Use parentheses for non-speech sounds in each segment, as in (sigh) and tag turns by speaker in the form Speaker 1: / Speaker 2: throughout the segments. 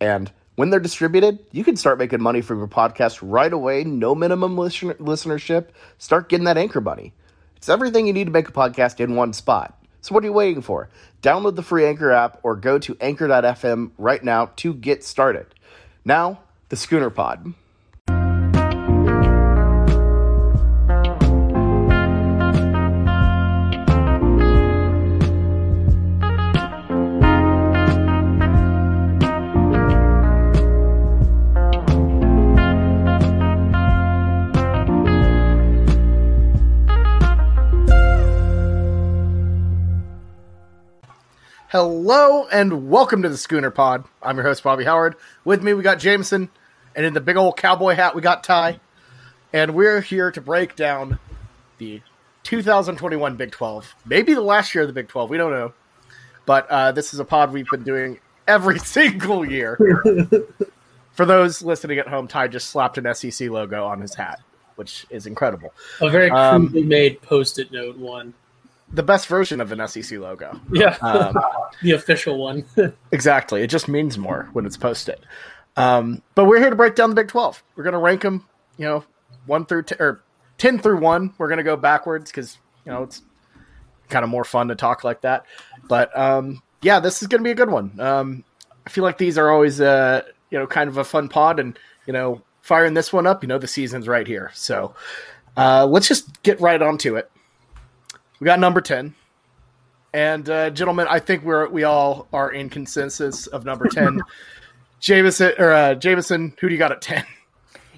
Speaker 1: And when they're distributed, you can start making money from your podcast right away, no minimum listen- listenership. Start getting that anchor money. It's everything you need to make a podcast in one spot. So what are you waiting for? Download the free Anchor app or go to anchor.fm right now to get started. Now, the Schooner Pod. Hello and welcome to the Schooner Pod. I'm your host Bobby Howard. With me we got Jameson, and in the big old cowboy hat we got Ty, and we're here to break down the 2021 Big 12. Maybe the last year of the Big 12. We don't know, but uh, this is a pod we've been doing every (laughs) single year. For those listening at home, Ty just slapped an SEC logo on his hat, which is incredible.
Speaker 2: A very
Speaker 1: Um,
Speaker 2: crudely made post-it note one.
Speaker 1: The best version of an SEC logo.
Speaker 2: Yeah, (laughs)
Speaker 1: Um, (laughs)
Speaker 2: the official one. (laughs)
Speaker 1: Exactly. It just means more when it's posted. Um, but we're here to break down the Big 12. We're going to rank them, you know, 1 through 10, or 10 through 1. We're going to go backwards because, you know, it's kind of more fun to talk like that. But um, yeah, this is going to be a good one. Um, I feel like these are always, uh, you know, kind of a fun pod. And, you know, firing this one up, you know, the season's right here. So uh, let's just get right onto it. We got number 10. And uh, gentlemen, I think we're we all are in consensus of number (laughs) ten. Jameson or uh, Jameson, who do you got at ten?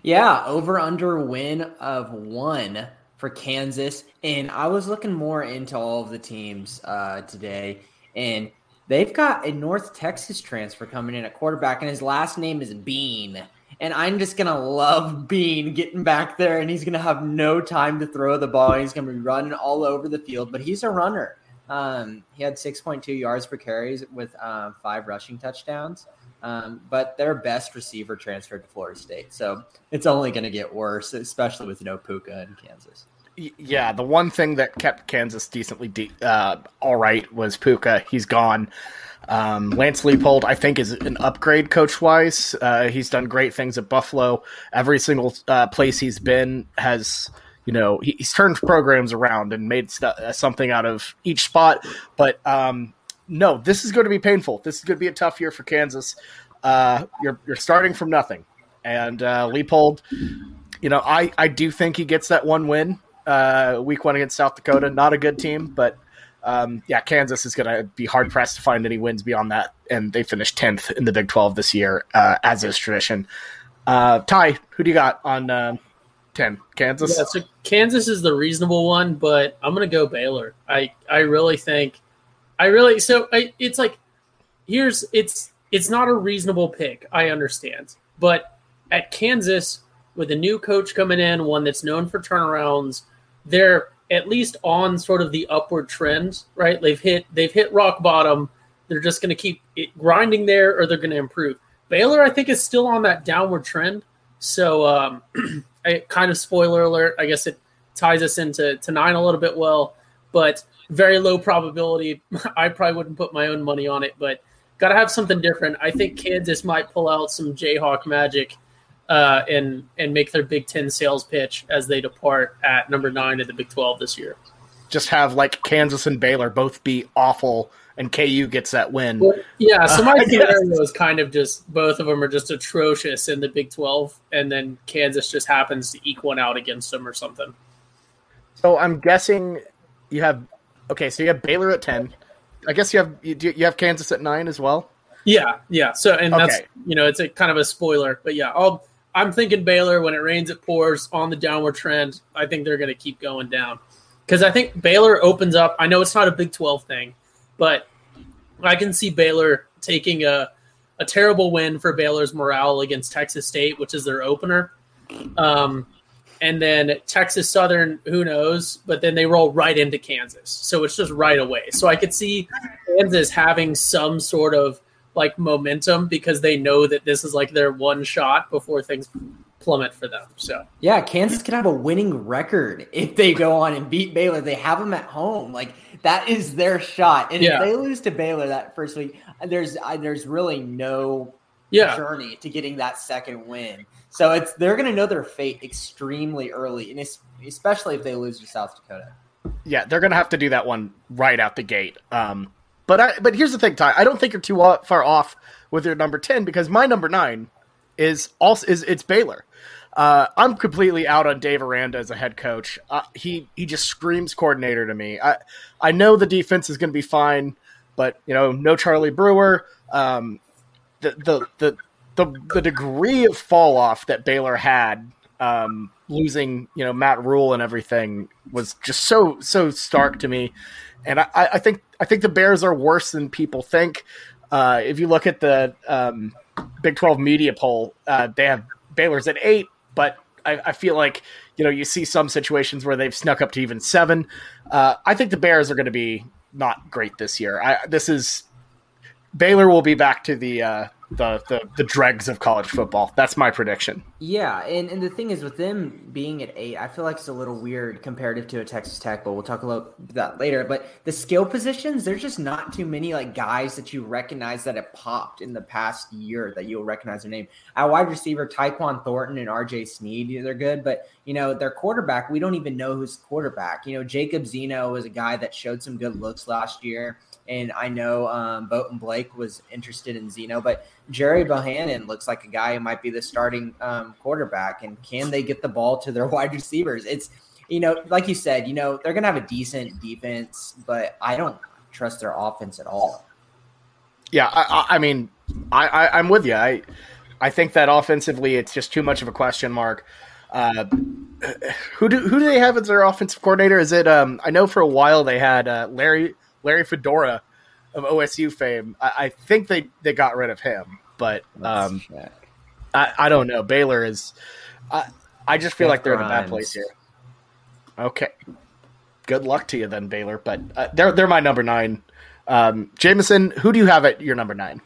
Speaker 3: Yeah, over under win of one for Kansas. And I was looking more into all of the teams uh, today, and they've got a North Texas transfer coming in at quarterback, and his last name is Bean. And I'm just gonna love Bean getting back there, and he's gonna have no time to throw the ball. He's gonna be running all over the field, but he's a runner. Um, he had 6.2 yards per carries with um, five rushing touchdowns. Um, but their best receiver transferred to Florida State, so it's only going to get worse, especially with no Pooka in Kansas.
Speaker 1: Yeah, the one thing that kept Kansas decently de- uh, all right was Pooka. He's gone. Um, Lance Leipold, I think, is an upgrade coach wise. Uh, he's done great things at Buffalo. Every single uh, place he's been has, you know, he, he's turned programs around and made st- uh, something out of each spot. But um, no, this is going to be painful. This is going to be a tough year for Kansas. Uh, you're you're starting from nothing, and uh, Leipold, you know, I I do think he gets that one win, uh, week one against South Dakota. Not a good team, but um, yeah, Kansas is going to be hard pressed to find any wins beyond that, and they finished tenth in the Big Twelve this year, uh, as is tradition. Uh, Ty, who do you got on uh, ten? Kansas.
Speaker 2: yeah, so Kansas is the reasonable one, but I'm gonna go Baylor. I I really think, I really so I, it's like here's it's it's not a reasonable pick. I understand, but at Kansas with a new coach coming in, one that's known for turnarounds, they're at least on sort of the upward trend, right? They've hit they've hit rock bottom. They're just going to keep grinding there, or they're going to improve. Baylor, I think, is still on that downward trend. So, um, (clears throat) I, kind of spoiler alert. I guess it ties us into to nine a little bit well, but very low probability. (laughs) I probably wouldn't put my own money on it, but got to have something different. I think Kansas might pull out some Jayhawk magic uh, and and make their Big Ten sales pitch as they depart at number nine of the Big Twelve this year.
Speaker 1: Just have like Kansas and Baylor both be awful, and KU gets that win.
Speaker 2: Well, yeah, so my (laughs)
Speaker 1: I guess.
Speaker 2: scenario is kind of just both of them are just atrocious in the Big Twelve, and then Kansas just happens to eke one out against them or something.
Speaker 1: So I'm guessing you have okay. So you have Baylor at ten. I guess you have you, you have Kansas at nine as well.
Speaker 2: Yeah, yeah. So and that's you know it's a kind of a spoiler, but yeah, I'll, I'm thinking Baylor when it rains it pours on the downward trend. I think they're going to keep going down because I think Baylor opens up. I know it's not a Big Twelve thing, but I can see Baylor taking a a terrible win for Baylor's morale against Texas State, which is their opener. Um, and then Texas Southern, who knows? But then they roll right into Kansas, so it's just right away. So I could see Kansas having some sort of like momentum because they know that this is like their one shot before things plummet for them. So
Speaker 3: yeah, Kansas could have a winning record if they go on and beat Baylor. They have them at home, like that is their shot. And yeah. if they lose to Baylor that first week, there's there's really no yeah. journey to getting that second win. So it's they're going to know their fate extremely early, and it's especially if they lose to South Dakota.
Speaker 1: Yeah, they're going to have to do that one right out the gate. Um, but I, but here's the thing, Ty. I don't think you're too far off with your number ten because my number nine is also is it's Baylor. Uh, I'm completely out on Dave Aranda as a head coach. Uh, he he just screams coordinator to me. I I know the defense is going to be fine, but you know, no Charlie Brewer. Um, the the the the the degree of fall off that Baylor had um, losing, you know, Matt Rhule and everything was just so so stark to me. And I, I think I think the Bears are worse than people think. Uh, if you look at the um, Big Twelve media poll, uh, they have Baylor's at eight, but I, I, feel like you know you see some situations where they've snuck up to even seven. Uh, I think the Bears are going to be not great this year. I, this is Baylor will be back to the uh, the, the the dregs of college football. That's my prediction.
Speaker 3: Yeah, and, and the thing is with them being at eight, I feel like it's a little weird comparative to a Texas Tech, but we'll talk about that later. But the skill positions, there's just not too many like guys that you recognize that have popped in the past year that you'll recognize their name. At wide receiver, Tyquan Thornton and RJ Sneed, they're good, but you know, their quarterback, we don't even know who's quarterback. You know, Jacob Zeno was a guy that showed some good looks last year. And I know um, Boaton Blake was interested in Zeno, but Gerry Bohanon looks like a guy who might be the starting um, quarterback. And can they get the ball to their (laughs) wide receivers? It's, you know, like you said, you know, they're going to have a decent defense, but I don't trust their offense at all.
Speaker 1: Yeah, I, I mean, I, I, am with you. I, I think that offensively, it's just too much of a question mark. Uh, who do who do they have as their offensive coordinator? Is it? Um, I know for a while they had uh, Larry Larry Fedora of OSU fame. I, I think they, they got rid of him, but um, I, I don't know. Baylor is. I, I just feel like they're in a bad place here. Okay, good luck to you then, Baylor. But uh, they're they're my number nine. Um, Jameson, who do you have at your number nine?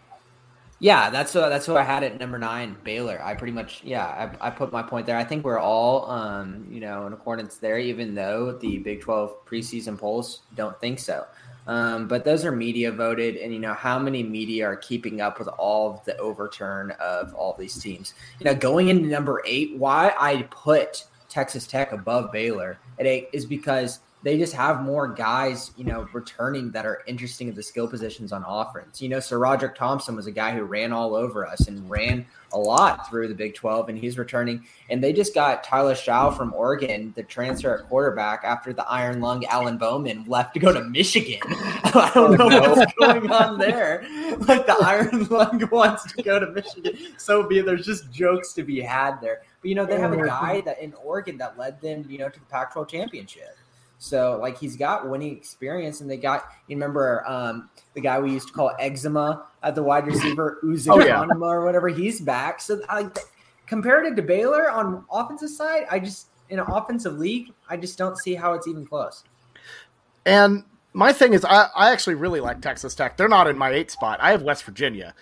Speaker 3: Yeah, that's what that's who I had at number nine, Baylor. I pretty much yeah, I, I put my point there. I think we're all um, you know in accordance there, even though the Big Twelve preseason polls don't think so. Um, but those are media voted, and you know how many media are keeping up with all of the overturn of all these teams. You know, going into number eight, why I put Texas Tech above Baylor at eight is because they just have more guys, you know, returning that are interesting at the skill positions on offense. You know, SaRodorick Thompson was a guy who ran all over us and ran a lot through the Big 12, and he's returning. And they just got Tyler Shough from Oregon, the transfer at quarterback, after the Iron Lung Alan Bowman left to go to Michigan. (laughs) I don't know oh, what's going on there. Like the Iron Lung (laughs) wants to go to Michigan. So be. There's just jokes to be had there. But, you know, they have a guy that in Oregon that led them, you know, to the Pac 12 championship. So like he's got winning experience, and they got you remember um, the guy we used to call eczema at the wide receiver Uzi oh, yeah. or whatever. He's back. So like compared to Baylor on offensive side, I just in an offensive league, I just don't see how it's even close.
Speaker 1: And my thing is, I, I actually really like Texas Tech. They're not in my eight spot. I have West Virginia.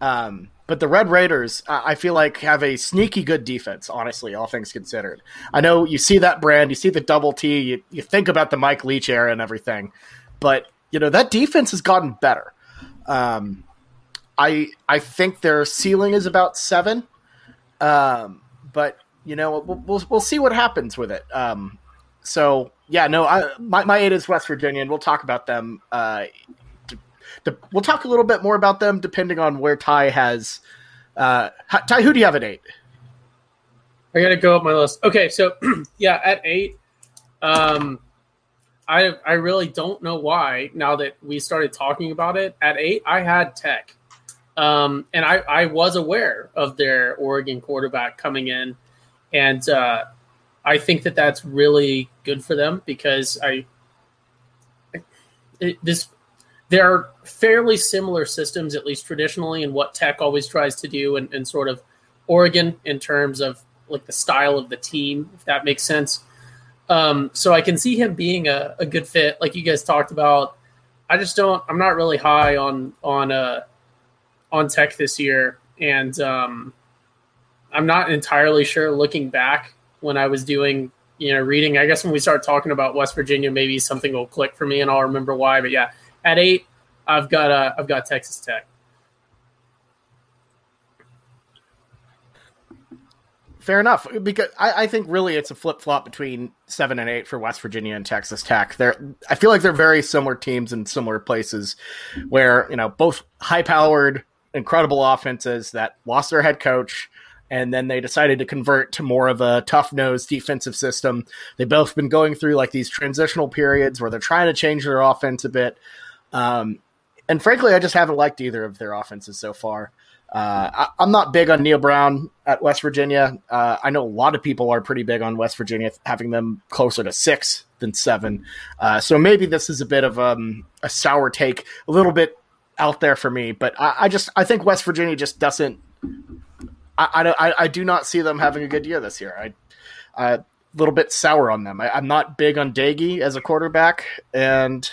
Speaker 1: Um, but the Red Raiders, I feel like, have a sneaky good defense, honestly, all things considered. I know you see that brand, you see the double T, you, you think about the Mike Leach era and everything, but, you know, that defense has gotten better. Um, I I think their ceiling is about seven, um, but, you know, we'll, we'll, we'll, see what happens with it. Um, so, yeah, no, I, my, my eight is West Virginia, and we'll talk about them uh, we'll talk a little bit more about them depending on where Ty has. Uh, Ty, who do you have at eight?
Speaker 2: I got to go up my list. Okay, so (clears throat) yeah, at eight, um, I I really don't know why. Now that we started talking about it, at eight, I had Tech, um, and I I was aware of their Oregon quarterback coming in, and uh, I think that that's really good for them because I this there are fairly similar systems, at least traditionally, in what Tech always tries to do, and, and sort of Oregon in terms of like the style of the team, if that makes sense. Um, so I can see him being a, a good fit, like you guys talked about. I just don't. I'm not really high on on uh on Tech this year, and um, I'm not entirely sure. Looking back when I was doing you know reading, I guess when we start talking about West Virginia, maybe something will click for me, and I'll remember why. But yeah, at eight, I've got uh, I've got Texas Tech.
Speaker 1: Fair enough, because I, I think really it's a flip flop between seven and eight for West Virginia and Texas Tech. They're I feel like they're very similar teams in similar places, where you know both high powered, incredible offenses that lost their head coach, and then they decided to convert to more of a tough nosed defensive system. They've both been going through like these transitional periods where they're trying to change their offense a bit. Um, and frankly, I just haven't liked either of their offenses so far. Uh, I, am not big on Neal Brown at West Virginia. Uh, I know a lot of people are pretty big on West Virginia, having them closer to six than seven. Uh, so maybe this is a bit of um, a sour take, a little bit out there for me. But I, I just I think West Virginia just doesn't. I, I, I, do not see them having a good year this year. I a little bit sour on them. I, am not big on Doege as a quarterback, and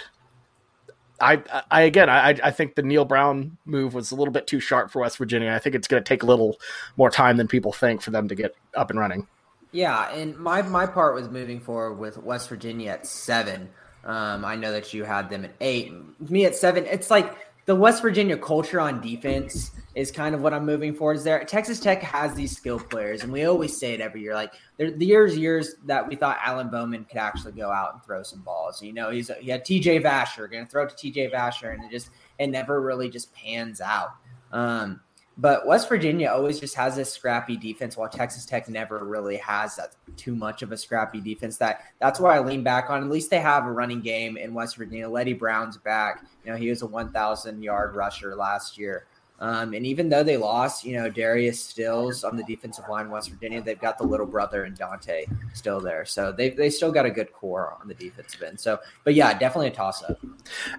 Speaker 1: I, I again, I, I think the Neal Brown move was a little bit too sharp for West Virginia. I think it's going to take a little more time than people think for them to get up and running.
Speaker 3: Yeah, and my my part was moving forward with West Virginia at seven. Um, I know that you had them at eight. Me at seven. It's like the West Virginia culture on defense is kind of what I'm moving towards there. Texas Tech has these skill players, and we always say it every year. Like there, the years, years that we thought Alan Bowman could actually go out and throw some balls. You know, he's he had T.J. Vasher going to throw it to T.J. Vasher, and it just it never really just pans out. Um, but West Virginia always just has this scrappy defense, while Texas Tech never really has that too much of a scrappy defense. That that's why I lean back on. At least they have a running game in West Virginia. Leddie Brown's back. You know, he was a 1,000 yard rusher last year. Um, and even though they lost, you know, Darius Stills on the defensive line, West Virginia, they've got the little brother and Dante still there. So they they still got a good core on the defensive end. So, but yeah, definitely a toss up.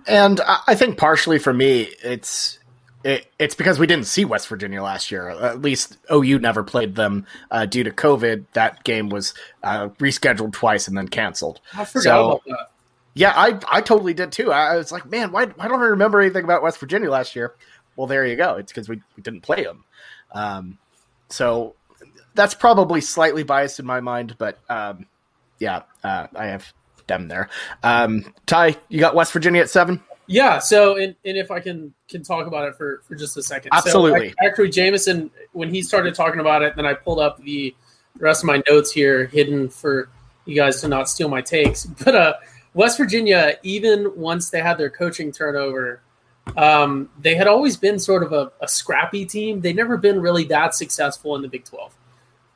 Speaker 1: And I think partially for me, it's it, it's because we didn't see West Virginia last year. At least OU never played them uh, due to COVID. That game was uh, rescheduled twice and then canceled.
Speaker 2: I forgot so, about that.
Speaker 1: Yeah, I I totally did too. I, I was like, man, why why don't I remember anything about West Virginia last year? Well, there you go. It's because we, we didn't play them. Um, so that's probably slightly biased in my mind, but um, yeah, uh, I have them there. Um, Ty, you got West Virginia at seven.
Speaker 2: Yeah. So, and, and if I can can talk about it for for just a second.
Speaker 1: Absolutely.
Speaker 2: So, actually, Jameson, when he started talking about it, then I pulled up the rest of my notes here, hidden for you guys to not steal my takes. (laughs) But uh, West Virginia, even once they had their coaching turnover, um, they had always been sort of a, a scrappy team. They'd never been really that successful in the Big Twelve.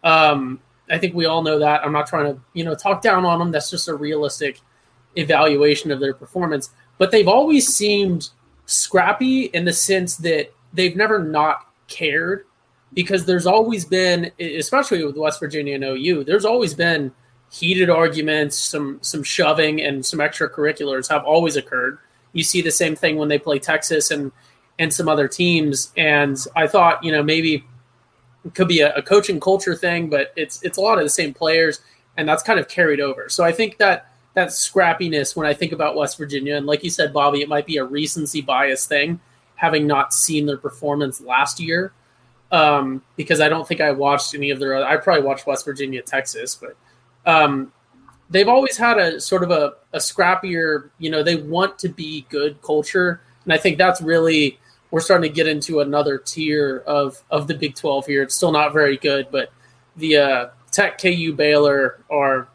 Speaker 2: Um, I think we all know that. I'm not trying to you know talk down on them. That's just a realistic evaluation of their performance but they've always seemed scrappy in the sense that they've never not cared because there's always been especially with West Virginia and OU there's always been heated arguments some some shoving and some extracurriculars have always occurred you see the same thing when they play Texas and and some other teams and I thought you know maybe it could be a, a coaching culture thing but it's it's a lot of the same players and that's kind of carried over so I think that that scrappiness when I think about West Virginia. And like you said, Bobby, it might be a recency bias thing, having not seen their performance last year. Um, because I don't think I watched any of their. I probably watched West Virginia, Texas, but um, they've always had a sort of a, a scrappier. You know, they want to be good culture, and I think that's really we're starting to get into another tier of of the Big Twelve here. It's still not very good, but the uh, Tech, KU, Baylor are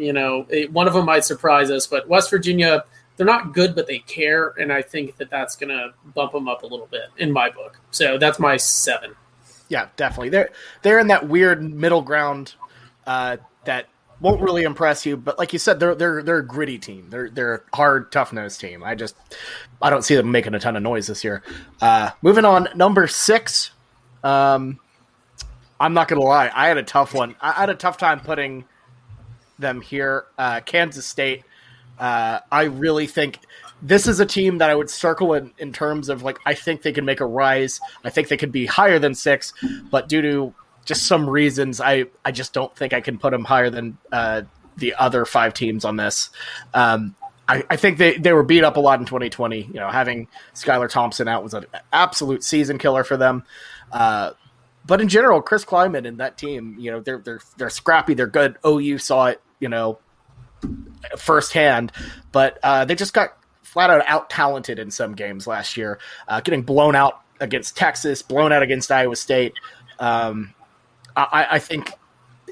Speaker 2: you know, it, one of them might surprise us, but West Virginia, they're not good, but they care, and I think that that's going to bump them up a little bit in my book. So that's my seven.
Speaker 1: Yeah, definitely. They're they're in that weird middle ground uh, that won't really impress you, but like you said, they're they're they're a gritty team. They're they're a hard, tough nosed team. I just I don't see them making a ton of noise this year. Uh, moving on, number six. Um, I'm not gonna lie, I had a tough one. I had a tough time putting them here. Uh, Kansas State, uh, I really think this is a team that I would circle in, in terms of like I think they can make a rise. I think they could be higher than six, but due to just some reasons, I I just don't think I can put them higher than uh, the other five teams on this. Um, I, I, think they, they were beat up a lot in 2020. You know, having Skylar Thompson out was an absolute season killer for them. Uh, but in general, Chris Klieman and that team, you know, they're they're they're scrappy. They're good. OU saw it, you know, firsthand, but uh, they just got flat out out talented in some games last year, uh, getting blown out against Texas, blown out against Iowa State. Um, I, I, think,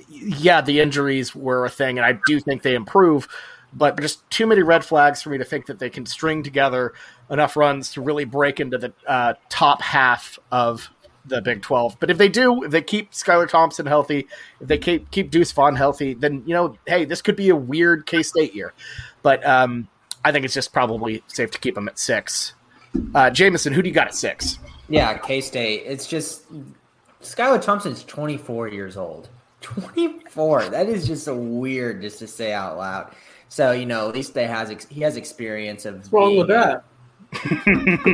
Speaker 1: yeah, the injuries were a thing, and I do think they improve, but just too many red flags for me to think that they can string together enough runs to really break into the uh, top half of the Big 12. But if they do, if they keep Skylar Thompson healthy, if they keep keep Deuce Vaughn healthy, then you know, hey, this could be a weird K State year. But um, I think it's just probably safe to keep them at six. Uh, Jameson, who do you got at six?
Speaker 3: Yeah, K State. It's just Skylar Thompson's 24 years old. (laughs) 24. That is just so weird just to say out loud. So you know, at least they has he has experience of.
Speaker 2: What's wrong with that?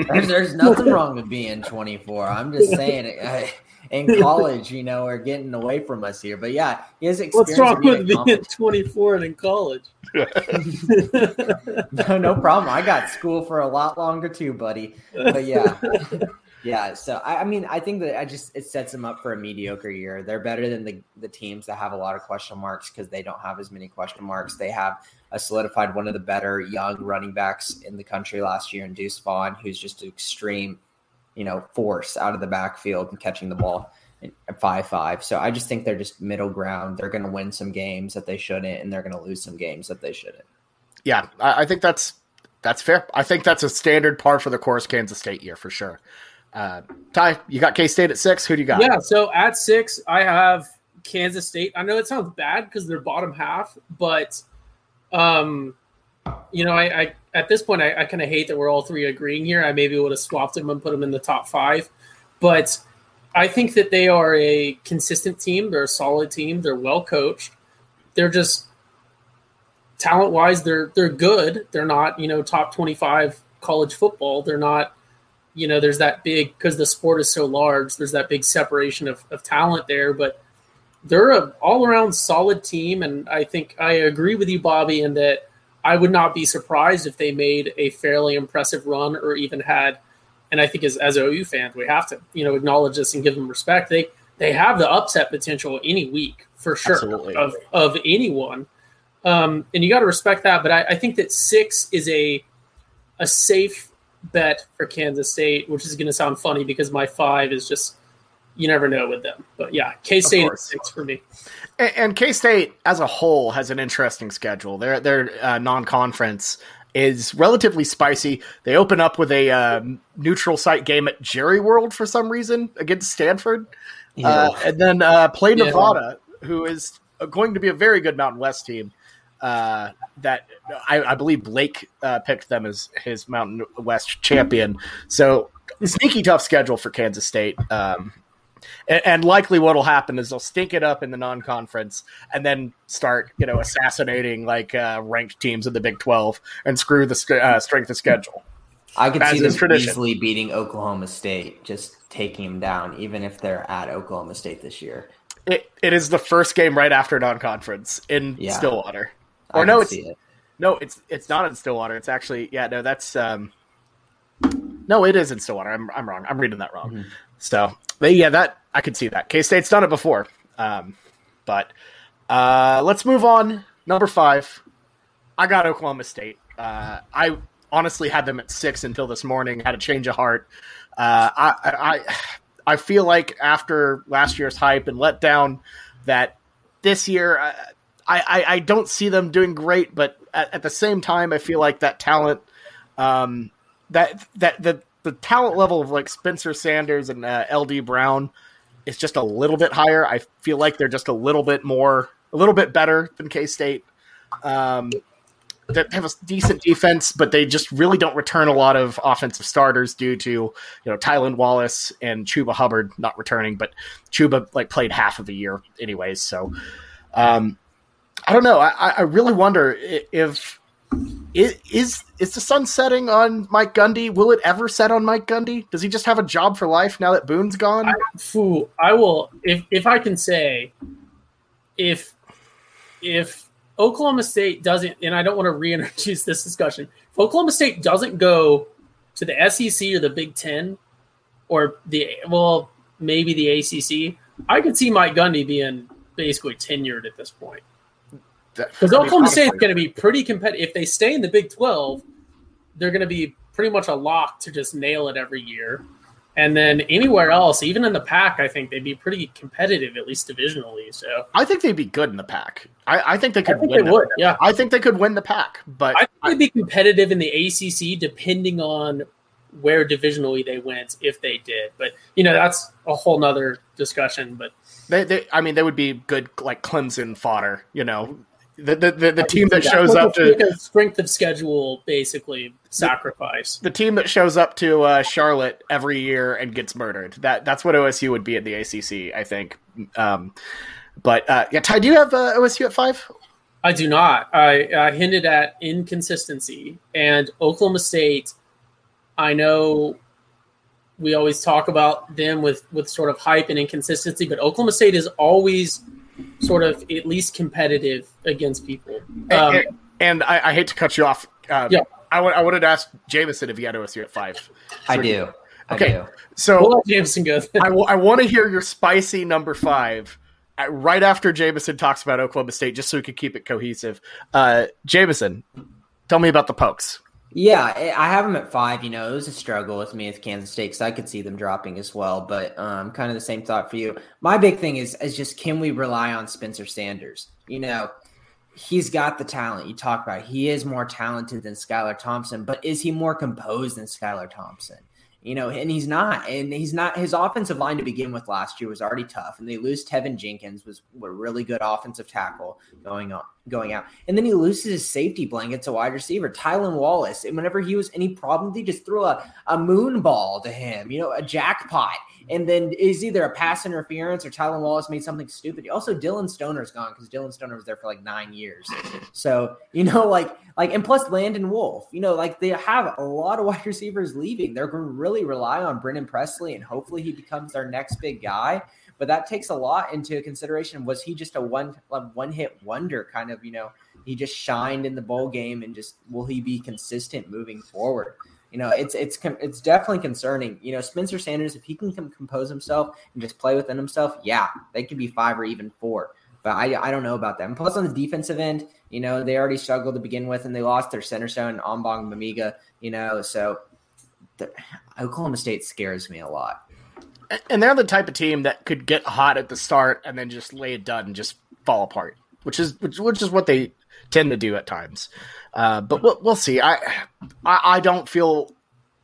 Speaker 3: there's, (laughs) there's nothing wrong with being 24. I'm just (laughs) saying, I, in college, you know, we're getting away from us here. But yeah, he has experience.
Speaker 2: What's wrong with being 24 and in college?
Speaker 3: no, no problem. I got school for a lot longer too, buddy. But yeah. Yeah, so I, I, mean, I think that I just it sets them up for a mediocre year. They're better than the the teams that have a lot of question marks because they don't have as many question marks. They have a solidified one of the better young running backs in the country last year in Deuce Vaughn, who's just an extreme, you know, force out of the backfield and catching the ball at five five. So I just think they're just middle ground. They're going to win some games that they shouldn't, and they're going to lose some games that they shouldn't.
Speaker 1: Yeah, I, I think that's that's fair. I think that's a standard par for the course Kansas State year for sure. Uh, Ty, you got K State at six. Who do you got?
Speaker 2: Yeah, so at six, I have Kansas State. I know it sounds bad because they're bottom half, but um, you know, I, I at this point I, I kind of hate that we're all three agreeing here. I maybe would have swapped them and put them in the top five, but I think that they are a consistent team. They're a solid team. They're well coached. They're just talent wise, they're they're good. They're not you know top twenty five college football. They're not you know, there's that big because the sport is so large. There's that big separation of, of talent there, but they're a all around solid team, and I think I agree with you, Bobby, in that I would not be surprised if they made a fairly impressive run or even had. And I think as as OU fans, we have to you know acknowledge this and give them respect. They they have the upset potential any week for sure Absolutely. of of anyone, um, and you got to respect that. But I, I think that six is a a safe bet for Kansas State, which is going to sound funny because my five is just you never know with them. But yeah, K State six for me.
Speaker 1: And, and K State as a whole has an interesting schedule. Their their uh, non conference is relatively spicy. They open up with a uh, neutral site game at Jerry World for some reason against Stanford, yeah. uh, and then uh, play Nevada, yeah. who is going to be a very good Mountain West team. Uh, that I, I, believe Blake uh, picked them as his Mountain West champion. So sneaky tough schedule for Kansas State. Um, and, and, likely what will happen is they'll stink it up in the non-conference and then start, you know, assassinating like uh, ranked teams in the Big Twelve and screw the uh, strength of schedule.
Speaker 3: I could see them tradition. easily beating Oklahoma State, just taking them down, even if they're at Oklahoma State this year.
Speaker 1: It, it is the first game right after non-conference in yeah. Stillwater. Or no, it's it. no, it's it's not in Stillwater. It's actually yeah, no, that's um, no, it is in Stillwater. I'm I'm wrong. I'm reading that wrong. Mm-hmm. So, but yeah, that I could see that. K State's done it before. Um, but uh, let's move on. Number five, I got Oklahoma State. Uh, I honestly had them at six until this morning. Had a change of heart. Uh, I, I I feel like after last year's hype and letdown, that this year uh, I, I, I don't see them doing great, but at, at, the same time, I feel like that talent, um, that that the the talent level of like Spencer Sanders and uh, LD Brown is just a little bit higher. I feel like they're just a little bit more, a little bit better than K State. Um, they have a decent defense, but they just really don't return a lot of offensive starters due to you know Tylan Wallace and Chuba Hubbard not returning. But Chuba like played half of the year anyways, so um, I don't know. I, I really wonder if is, is is the sun setting on Mike Gundy? Will it ever set on Mike Gundy? Does he just have a job for life now that Boone's gone?
Speaker 2: I, I will if if I can say if if Oklahoma State doesn't, and I don't want to reintroduce this discussion. If Oklahoma State doesn't go to the SEC or the Big Ten, or the well, maybe the ACC, I could see Mike Gundy being basically tenured at this point. Because Oklahoma State is going to be pretty competitive. If they stay in the Big 12, they're going to be pretty much a lock to just nail it every year. And then anywhere else, even in the Pac, I think they'd be pretty competitive, at least divisionally. So
Speaker 1: I think they'd be good in the Pac. I, I think they could
Speaker 2: think
Speaker 1: win.
Speaker 2: they would, yeah.
Speaker 1: I think they could win the Pac, but
Speaker 2: I think they'd be competitive in the ACC, depending on where divisionally they went, if they did. But you know, that's a whole nother discussion. But
Speaker 1: they, they I mean, they would be good like Clemson fodder. You know, the the, the, the team that shows up to
Speaker 2: strength of schedule basically sacrifice
Speaker 1: the team that shows up to uh, Charlotte every year and gets murdered. That that's what OSU would be at the ACC, I think. Um, but uh, yeah, Ty, do you have uh, OSU at five?
Speaker 2: I do not. I, I hinted at inconsistency and Oklahoma State. I know we always talk about them with with sort of hype and inconsistency, but Oklahoma State is always sort of at least competitive against people. Um,
Speaker 1: and, and I, I, hate to cut you off. Um,
Speaker 2: yeah.
Speaker 1: I, w- I wanted to ask Jameson if he had OSU at five. So
Speaker 3: I do.
Speaker 1: Okay.
Speaker 3: I do.
Speaker 1: So
Speaker 2: we'll let Jameson go.
Speaker 1: I, w- I want to hear your spicy number five uh, right after Jameson talks about Oklahoma State, just so we can keep it cohesive. Uh, Jameson, tell me about the Pokes.
Speaker 3: Yeah, I have them at five. You know, it was a struggle with me with Kansas State because I could see them dropping as well. But um, kind of the same thought for you. My big thing is is just can we rely on Spencer Sanders? You know, he's got the talent you talk about. He is more talented than Skylar Thompson, but is he more composed than Skylar Thompson? You know, and he's not, and he's not. His offensive line to begin with last year was already tough, and they lose Teven Jenkins was a really good offensive tackle going on, going out, and then he loses his safety blanket to wide receiver Tylan Wallace, and whenever he was any problem, they just threw a a moon ball to him, you know, a jackpot, and then is either a pass interference or Tylan Wallace made something stupid. Also, Dillon Stoner's gone because Dillon Stoner was there for like nine years. So, you know, (laughs) like, like, and plus Landon Wolf, you know, like they have a lot of (laughs) wide receivers leaving. They're going to really rely on Brennan Presley and hopefully he becomes their next big guy. But that takes a lot into consideration. Was he just a one, one hit wonder kind of, you know, he just shined in the bowl game and just will he be consistent moving forward? You know, it's it's it's definitely concerning. You know, Spencer Sanders, if he can compose himself and just play within himself, yeah, they could be five or even four. But I, I don't know about them. Plus, on the defensive end, you know, they already struggled to begin with, and they lost their center stone, Ogbongbemiga. You know, so the, Oklahoma State scares me a lot.
Speaker 1: And they're the type of team that could get hot at the start and then just lay it done and just fall apart, which is which, which is what they tend to do at times. Uh, but we'll, we'll see. I, I, I don't feel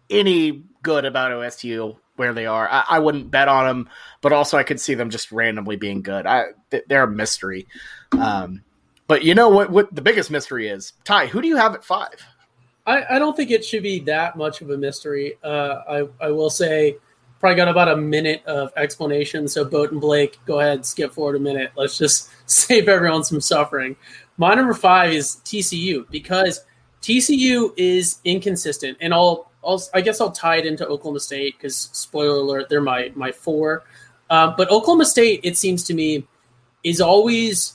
Speaker 1: any good about OSU where they are. I, I, wouldn't bet on them, but also I could see them just randomly being good. I, they're a mystery. Um, but you know what? What the biggest mystery is? Ty, who do you have at five?
Speaker 2: I, I don't think it should be that much of a mystery. Uh, I I will say probably got about a minute of explanation. So Boat and Blake, go ahead, skip forward a minute. Let's just (laughs) save everyone some suffering. My number five is TCU because TCU is inconsistent, and I'll, I'll I guess I'll tie it into Oklahoma State because spoiler alert, they're my my four. Uh, but Oklahoma State, it seems to me, is always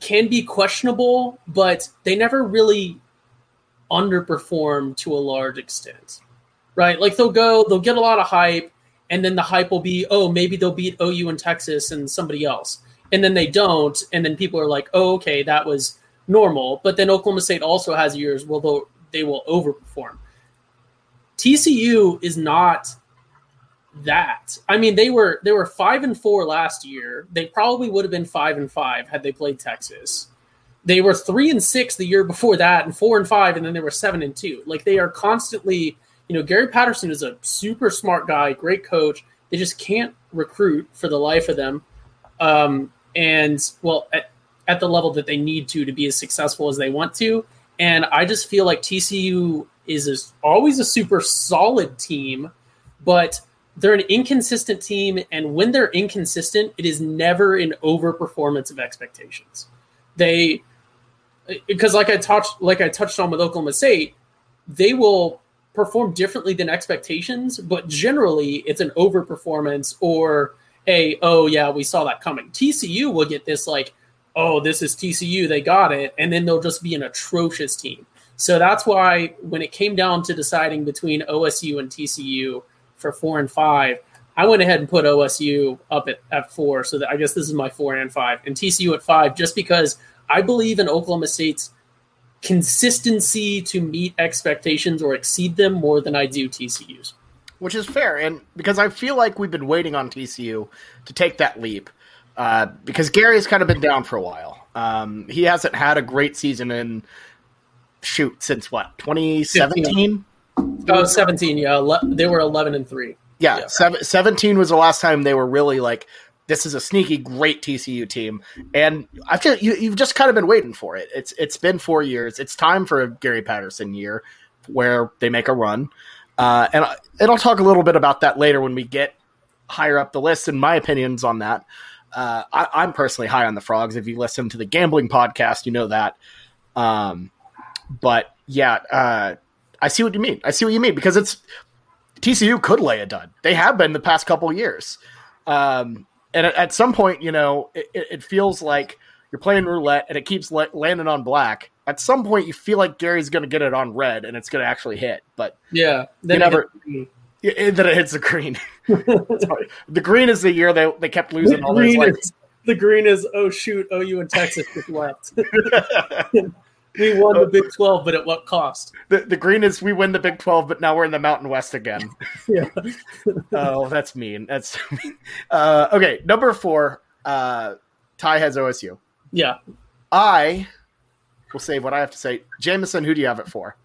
Speaker 2: can be questionable, but they never really underperform to a large extent, right? Like they'll go, they'll get a lot of hype, and then the hype will be, oh, maybe they'll beat OU in Texas and somebody else and then they don't, and then people are like, "Oh, okay, that was normal." But then Oklahoma State also has years where they will overperform. TCU is not that. I mean, they were they were five and four last year. They probably would have been five and five had they played Texas. They were three and six the year before that, and four and five, and then they were seven and two. Like they are constantly, you know, Gary Patterson is a super smart guy, great coach. They just can't recruit for the life of them. Um, and well, at, at the level that they need to to be as successful as they want to. And I just feel like TCU is a, always a super solid team, but they're an inconsistent team. And when they're inconsistent, it is never an overperformance of expectations. They because like I touched like I touched on with Oklahoma State, they will perform differently than expectations, but generally it's an overperformance or a oh yeah we saw that coming. TCU will get this like oh this is TCU they got it, and then they'll just be an atrocious team. So that's why when it came down to deciding between OSU and TCU for four and five, I went ahead and put OSU up at, at four. So that I guess this is my four and five, and TCU at five, just because I believe in Oklahoma State's consistency to meet expectations or exceed them more than I do TCU's.
Speaker 1: Which is fair, and because I feel like we've been waiting on TCU to take that leap, uh, because Gary's kind of been down for a while. Um, he hasn't had a great season in shoot since what 2017.
Speaker 2: Oh, 17, yeah. They were 11 and 3.
Speaker 1: Yeah, yeah. Seven, 17 was the last time they were really like this is a sneaky great TCU team, and I've you, you've just kind of been waiting for it. It's it's been four years. It's time for a Gary Patterson year where they make a run, uh, and I, and I'll talk a little bit about that later when we get higher up the list and my opinions on that. Uh, I, am personally high on the frogs. If you listen to the gambling podcast, you know that. Um, but yeah, uh, I see what you mean. I see what you mean because it's TCU could lay a dud. They have been the past couple years. Um, and at, at some point, you know, it, it, feels like you're playing roulette and it keeps la- landing on black. At some point, you feel like Gary's going to get it on red and it's going to actually hit. But
Speaker 2: yeah,
Speaker 1: then you never. It, that it hits the green. (laughs) the green is the year they they kept losing the all those. Like,
Speaker 2: is, the green is oh shoot, OU and Texas just left. (laughs) we won the Big Twelve, but at what cost?
Speaker 1: The the green is we win the Big Twelve, but now we're in the Mountain West again. (laughs) yeah. oh, that's mean. That's mean. Uh, okay. Number four. Uh, Ty has OSU.
Speaker 2: Yeah.
Speaker 1: I will save what I have to say. Jameson, who do you have it for?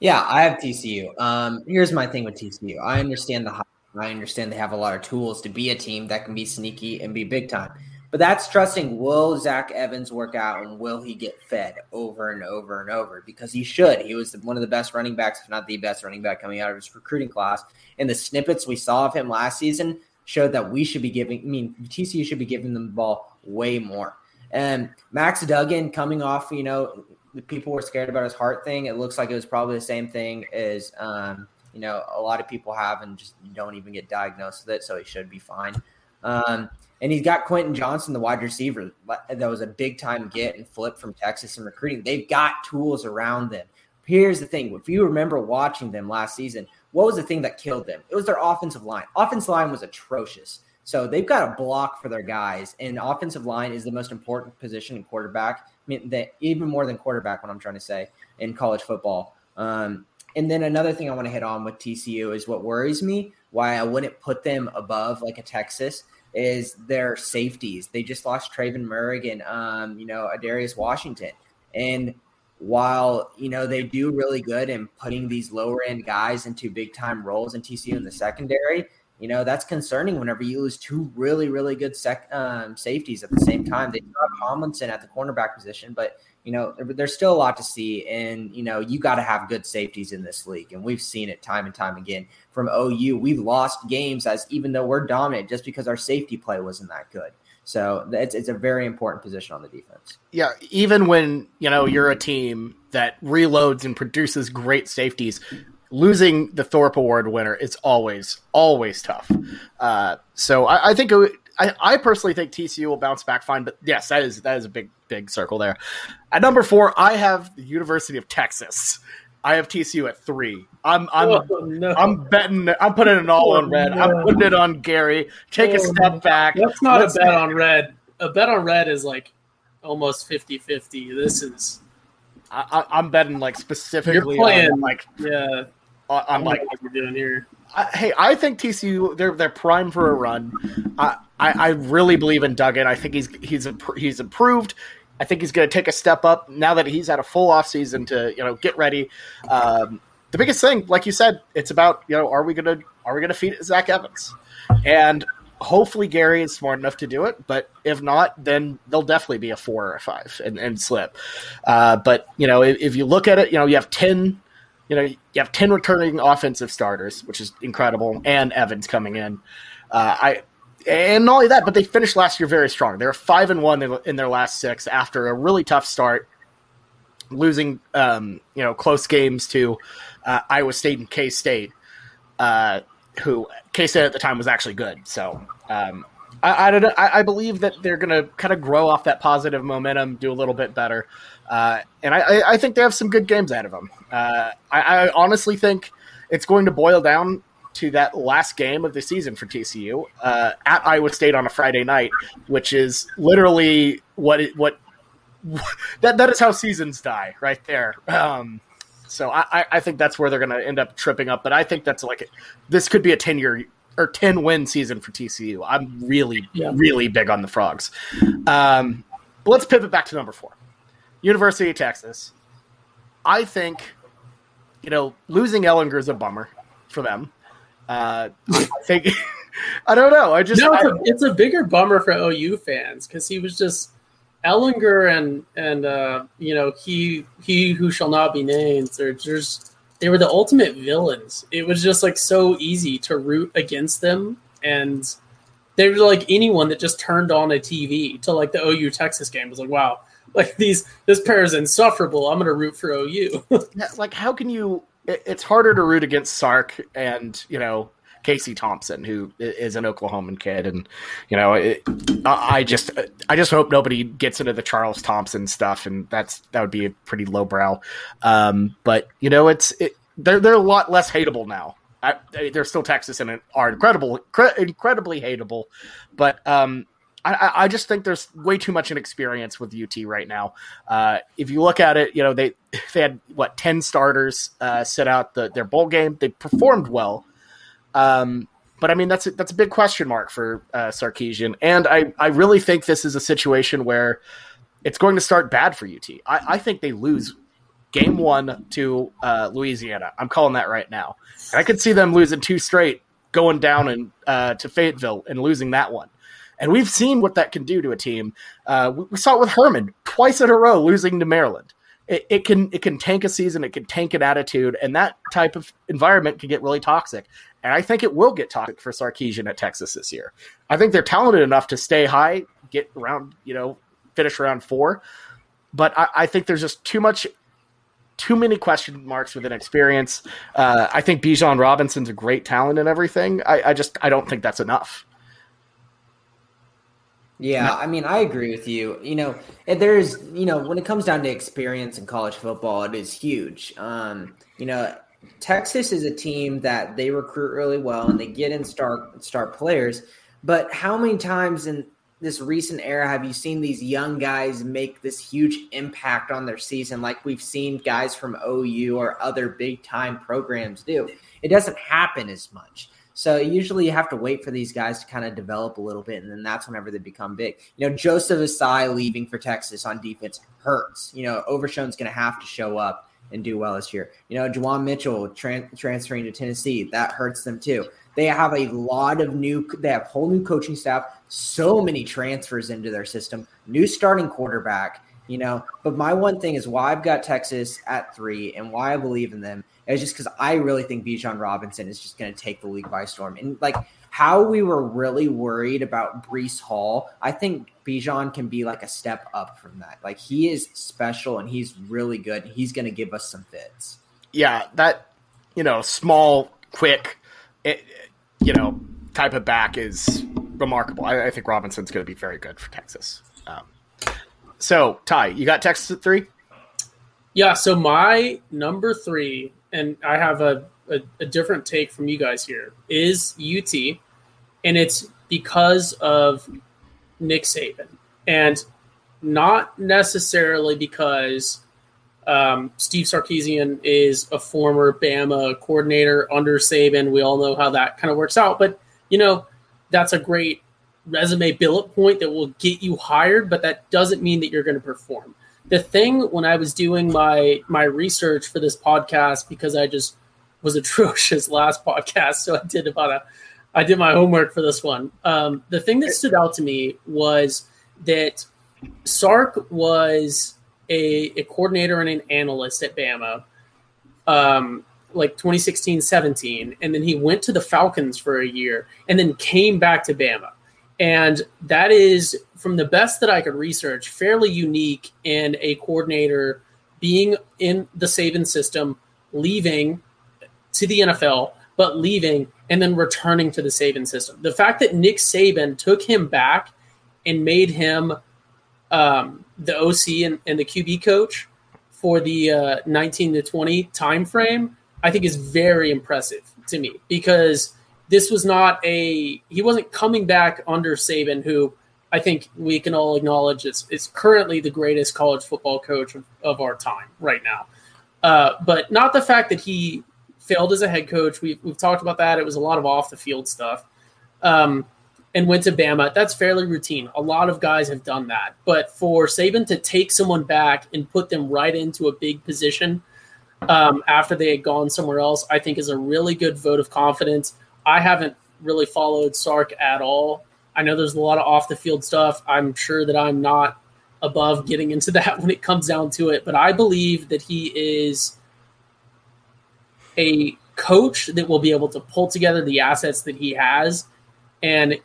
Speaker 3: Yeah, I have TCU. Um, here's my thing with TCU. I understand the I understand they have a lot of tools to be a team that can be sneaky and be big time. But that's trusting will Zach Evans work out and will he get fed over and over and over? Because he should. He was one of the best running backs, if not the best running back coming out of his recruiting class. And the snippets we saw of him last season showed that we should be giving, I mean, TCU should be giving them the ball way more. And Max Duggan coming off, you know, people were scared about his heart thing. It looks like it was probably the same thing as, um, you know, a lot of people have and just don't even get diagnosed with it. So he should be fine. Um, and he's got Quentin Johnston, the wide receiver, that was a big time get and flip from Texas in recruiting. They've got tools around them. Here's the thing: if you remember watching them last season, what was the thing that killed them? It was their offensive line. Offensive line was atrocious. So they've got a block for their guys, and offensive line is the most important position in quarterback. I mean, that even more than quarterback. What I'm trying to say in college football. Um, and then another thing I want to hit on with TCU is what worries me. Why I wouldn't put them above like a Texas is their safeties. They just lost Trevon Moehrig and um, you know Ar'Darius Washington, and while you know they do really good in putting these lower end guys into big time roles in TCU in the secondary, you know that's concerning whenever you lose two really really good sec, um, safeties at the same time. They have Tomlinson at the cornerback position, but you know, there's still a lot to see. And, you know, you got to have good safeties in this league. And we've seen it time and time again from OU. We've lost games as even though we're dominant just because our safety play wasn't that good. So it's, it's a very important position on the defense.
Speaker 1: Yeah. Even when, you know, you're a team that reloads and produces great safeties, losing the Thorpe Award winner is always, always tough. Uh, so I, I think it, I, I personally think TCU will bounce back fine, but yes, that is that is a big big circle there. At number four, I have the University of Texas. I have TCU at three. I'm I'm oh, no. I'm betting. I'm putting it all oh, on red. No. I'm putting it on Gary. Take oh, a step back.
Speaker 2: That's not Let's a bet on red. A bet on red is like almost 50-50. This is.
Speaker 1: I, am betting like specifically.
Speaker 2: You're playing on, like yeah.
Speaker 1: I'm like
Speaker 2: what you're doing here.
Speaker 1: I, hey, I think TCU they're they're prime for a run. I, I, I really believe in Duggan. I think he's he's he's improved. I think he's going to take a step up now that he's had a full off season to you know get ready. Um, the biggest thing, like you said, it's about you know are we going to are we going to feed Zach Evans, and hopefully Gary is smart enough to do it. But if not, then they'll definitely be a four or a five and, and slip. Uh, but you know if, if you look at it, you know you have ten you know, you have 10 returning offensive starters, which is incredible, and Evans coming in. Uh, I and not only that, but they finished last year very strong. They were five and one in their last six after a really tough start. losing um, you know close games to uh, Iowa State and K State, uh, who K State at the time was actually good. So um, I, I, don't know. I, I believe that they're going to kind of grow off that positive momentum, do a little bit better, uh, and I, I, think they have some good games ahead of them. Uh, I, honestly think it's going to boil down to that last game of the season for TCU uh, at Iowa State on a Friday night, which is literally what it, what (laughs) that that is how seasons die right there. Um, so I, I think that's where they're going to end up tripping up. But I think that's like this could be a ten year or ten win season for TCU. I'm really yeah. really big on the frogs. Um, but let's pivot back to number four, University of Texas. I think you know losing Ehlinger is a bummer for them. Uh, I think (laughs) I don't know. I just
Speaker 2: no, it's, I, a, it's a bigger bummer for OU fans because he was just Ehlinger and and uh, you know he he who shall not be named. They're just they were the ultimate villains. It was just like so easy to root against them, and they were like anyone that just turned on a TV to like the OU Texas game was like, wow, like these this pair is insufferable. I'm gonna root for OU. (laughs)
Speaker 1: like how can you? It's harder to root against Sark and you know Casey Thompson, who is an Oklahoman kid, and you know, it, I just I just hope nobody gets into the Charles Thompson stuff, and that's that would be a pretty lowbrow. Um, but you know, it's it, they're they're a lot less hateable now. I, they're still Texas and are incredible, incredibly hateable, but um, I, I, just think there's way too much inexperience with UT right now. Uh, if you look at it, you know they they had what ten starters uh, sit out the, their bowl game. They performed well, um, but I mean, that's a, that's a big question mark for uh, Sarkisian, and I I really think this is a situation where it's going to start bad for UT. I, I think they lose game one to uh, Louisiana. I'm calling that right now, and I could see them losing two straight, going down and uh, to Fayetteville and losing that one. And we've seen what that can do to a team. Uh, we, we, saw it with Herman twice in a row, losing to Maryland. It, it, can it can tank a season, it can tank an attitude, and that type of environment can get really toxic. And I think it will get toxic for Sarkisian at Texas this year. I think they're talented enough to stay high, get around, you know, finish around four. But I, I think there's just too much, too many question marks with an experience. Uh, I think Bijan Robinson's a great talent and everything. I, I just I don't think that's enough.
Speaker 3: Yeah, I mean, I agree with you. You know, there's, you know, when it comes down to experience in college football, it is huge. Um, you know, Texas is a team that they recruit really well and they get in star star players. But how many times in this recent era have you seen these young guys make this huge impact on their season like we've seen guys from OU or other big time programs do? It doesn't happen as much. So usually you have to wait for these guys to kind of develop a little bit, and then that's whenever they become big. You know, Joseph Ossai leaving for Texas on defense hurts. You know, Overshown's going to have to show up and do well this year. You know, Juwan Mitchell tran- transferring to Tennessee, that hurts them too. They have a lot of new, they have whole new coaching staff, so many transfers into their system, new starting quarterback, you know. But my one thing is why I've got Texas at three and why I believe in them is just because I really think Bijan Robinson is just going to take the league by storm. And like how we were really worried about Breece Hall, I think Bijan can be like a step up from that. Like he is special and he's really good. He's going to give us some fits.
Speaker 1: Yeah, that you know, small, quick, it, you know, type of back is remarkable. I, I think Robinson's going to be very good for Texas. Um, so, Ty, you got Texas at three?
Speaker 2: Yeah. So my number three, and I have a, a, a different take from you guys here, is UT, and it's because of Nick Saban, and not necessarily because um, Steve Sarkisian is a former Bama coordinator under Saban. We all know how that kind of works out, but you know that's a great resume bullet point that will get you hired, but that doesn't mean that you're going to perform. The thing when I was doing my my research for this podcast because I just was (laughs) atrocious last podcast, so I did about a I did my homework for this one. Um, the thing that stood out to me was that Sark was a, a coordinator and an analyst at Bama, um, like 2016 17. And then he went to the Falcons for a year and then came back to Bama. And that is, from the best that I could research, fairly unique in a coordinator being in the Saban system, leaving to the NFL, but leaving and then returning to the Saban system. The fact that Nick Saban took him back and made him um, the OC and, and, the QB coach for the uh, 19 to 20 time frame, I think is very impressive to me because this was not a he wasn't coming back under Saban, who I think we can all acknowledge is, is currently the greatest college football coach of, of our time right now. Uh, but not the fact that he failed as a head coach. We've, we've talked about that. It was a lot of off the field stuff. Um, and went to Bama. That's fairly routine. A lot of guys have done that. But for Saban to take someone back and put them right into a big position um, after they had gone somewhere else, I think is a really good vote of confidence. I haven't really followed Sark at all. I know there's a lot of off the field stuff. I'm sure that I'm not above getting into (laughs) that when it comes down to it, but I believe that he is a coach that will be able to pull together the assets that he has and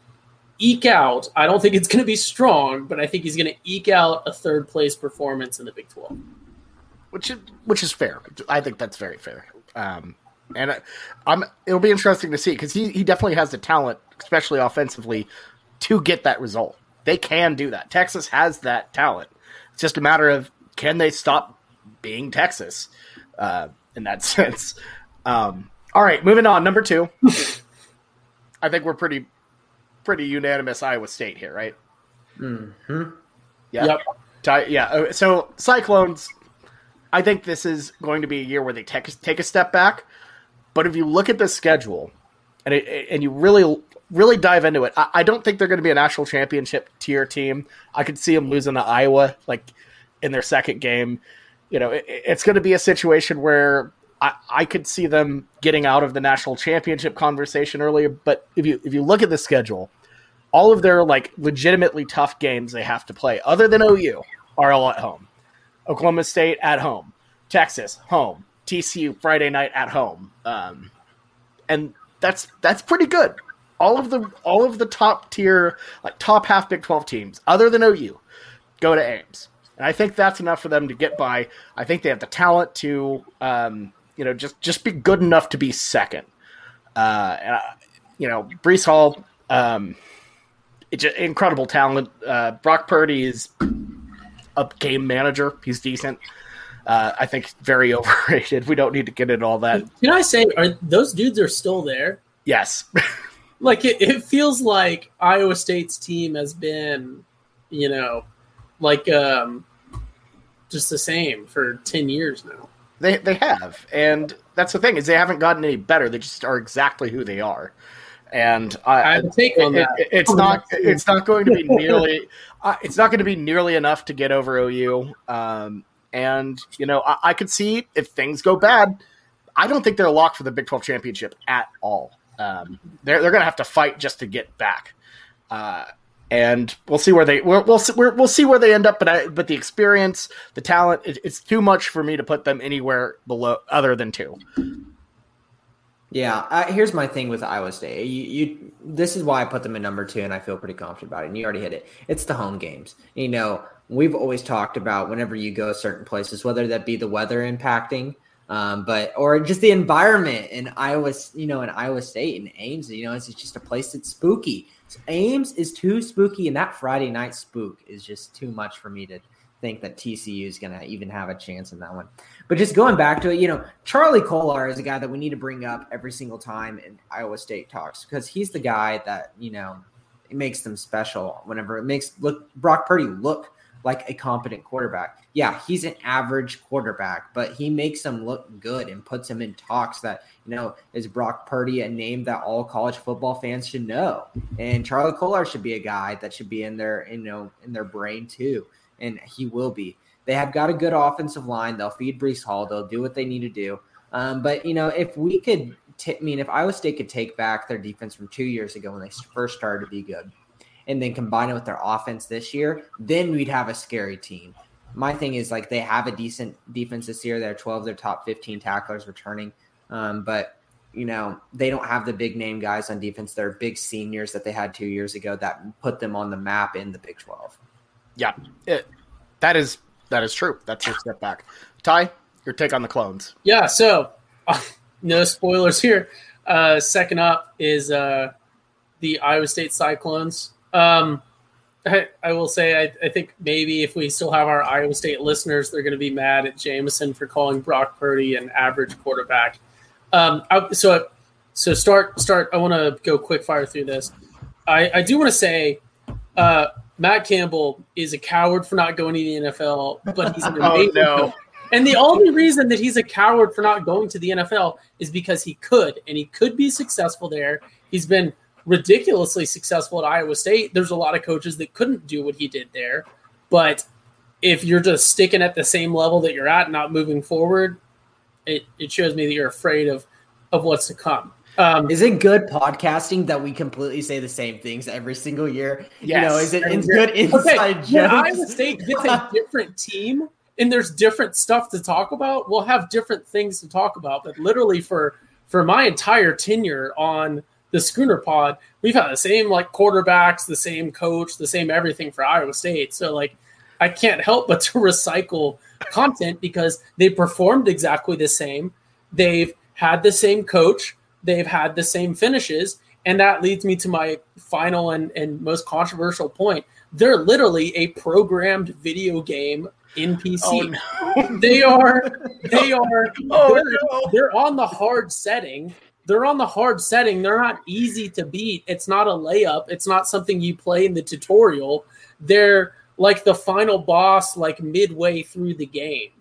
Speaker 2: eke out. I don't think it's going to be strong, but I think he's going to eke out a third place performance in the Big 12.
Speaker 1: Which is, which is fair. I think that's very fair. Um, and I, am it'll be interesting to see because he, he definitely has the talent, especially offensively, to get that result. They can do that. Texas has that talent. It's just a matter of can they stop being Texas uh, in that (laughs) sense. Um, all right, moving on. Number two. I think we're pretty pretty unanimous Iowa State here, right?
Speaker 3: Hmm.
Speaker 1: Yeah. Yep. Yeah. Uh, so Cyclones. I think this is going to be a year where they take take a step back, but if you look at the schedule, and it, and you really really dive into it, I, I don't think they're going to be a national championship tier team. I could see them losing to Iowa like in their second game. You know, it, it's going to be a situation where I, I could see them getting out of the national championship conversation earlier. But if you if you look at the schedule, all of their like legitimately tough games they have to play, other than OU, are all at home. Oklahoma State at home, Texas home, TCU Friday night at home, um, and that's that's pretty good. All of the all of the top tier like top half Big Twelve teams, other than OU, go to Ames, and I think that's enough for them to get by. I think they have the talent to um, you know, just just be good enough to be second. Uh, and, uh, you know, Breece Hall, um, it's incredible talent. Uh, Brock Purdy is a game manager. He's decent. Uh, I think very (laughs) overrated. We don't need to get into all that.
Speaker 2: Can I say, are those dudes are still there?
Speaker 1: Yes. (laughs)
Speaker 2: like it, it feels like Iowa State's team has been, you know, like um, just the same for ten years now.
Speaker 1: They they have, and that's the thing is they haven't gotten any better. They just are exactly who they are. And I,
Speaker 2: I take on it, that.
Speaker 1: It, it's not it's not going to be nearly (laughs) uh, it's not going to be nearly enough to get over OU. Um, and you know I, I, could see if things go bad. I don't think they're locked for the Big Twelve championship at all. Um, they're they're going to have to fight just to get back. Uh, and we'll see where they we'll we'll see, we'll see where they end up. But I, but the experience, the talent, it, it's too much for me to put them anywhere below other than two.
Speaker 3: Yeah, uh, here's my thing with Iowa State. You, you, this is why I put them in number two, and I feel pretty confident about it. And you already hit it. It's the home games. You know, we've always talked about whenever you go certain places, whether that be the weather impacting, um, but or just the environment in Iowa, you know, in Iowa State and Ames. You know, it's just a place that's spooky. Ames is too spooky, and that Friday night spook is just too much for me to think that TCU is going to even have a chance in that one. But just going back to it, you know, Charlie Kolar is a guy that we need to bring up every single time in Iowa State talks because he's the guy that you know it makes them special. Whenever it makes look Brock Purdy look like a competent quarterback. Yeah, he's an average quarterback, but he makes him look good and puts him in talks that, you know, is Brock Purdy a name that all college football fans should know. And Charlie Kolar should be a guy that should be in their, you know, in their brain too. And he will be. They have got a good offensive line. They'll feed Breece Hall. They'll do what they need to do. Um, but you know, if we could, t- I mean, if Iowa State could take back their defense from two years ago when they first started to be good, and then combine it with their offense this year, then we'd have a scary team. My thing is like they have a decent defense this year. They're 12 their top 15 tacklers returning. Um, but you know, they don't have the big name guys on defense. They're big seniors that they had two years ago that put them on the map in the Big 12.
Speaker 1: Yeah, it, that is That is true. That's your step back. Ty, your take on the clones.
Speaker 2: Yeah, so uh, (laughs) no spoilers here. Uh, second up is uh, the Iowa State Cyclones. Um, I, I, will say, I, I, think maybe if we still have our Iowa State listeners, they're going to be mad at Jameson for calling Brock Purdy an average quarterback. Um, I, so, so start, start. I want to go quick fire through this. I, I do want to say, uh, Matt Campbell is a coward for not going to the NFL, but he's an (laughs) oh, amazing. oh, no. And the only reason that he's a coward for not going to the NFL is because he could, and he could be successful there. He's been ridiculously successful at Iowa State. There's a lot of coaches that couldn't do what he did there. But if you're just sticking at the same level that you're at, not moving forward, it, it shows me that you're afraid of of what's to come.
Speaker 3: Um, is it good podcasting that we completely say the same things every single year? Yes. You know, is it it's good inside okay. jokes?
Speaker 2: Iowa State gets a different team and there's different stuff to talk about. We'll have different things to talk about, but literally for for my entire tenure on the Schooner Pod, we've had the same like quarterbacks, the same coach, the same everything for Iowa State. So like, I can't help but (laughs) to recycle content because they performed exactly the same. They've had the same coach they've had the same finishes. And that leads me to my final and, and most controversial point. They're literally a programmed video game NPC. Oh, no. They are they (laughs) are oh, they're, no. they're on the hard setting. They're on the hard setting. They're not easy to beat. It's not a layup. It's not something you play in the tutorial. They're like the final boss like midway through the game.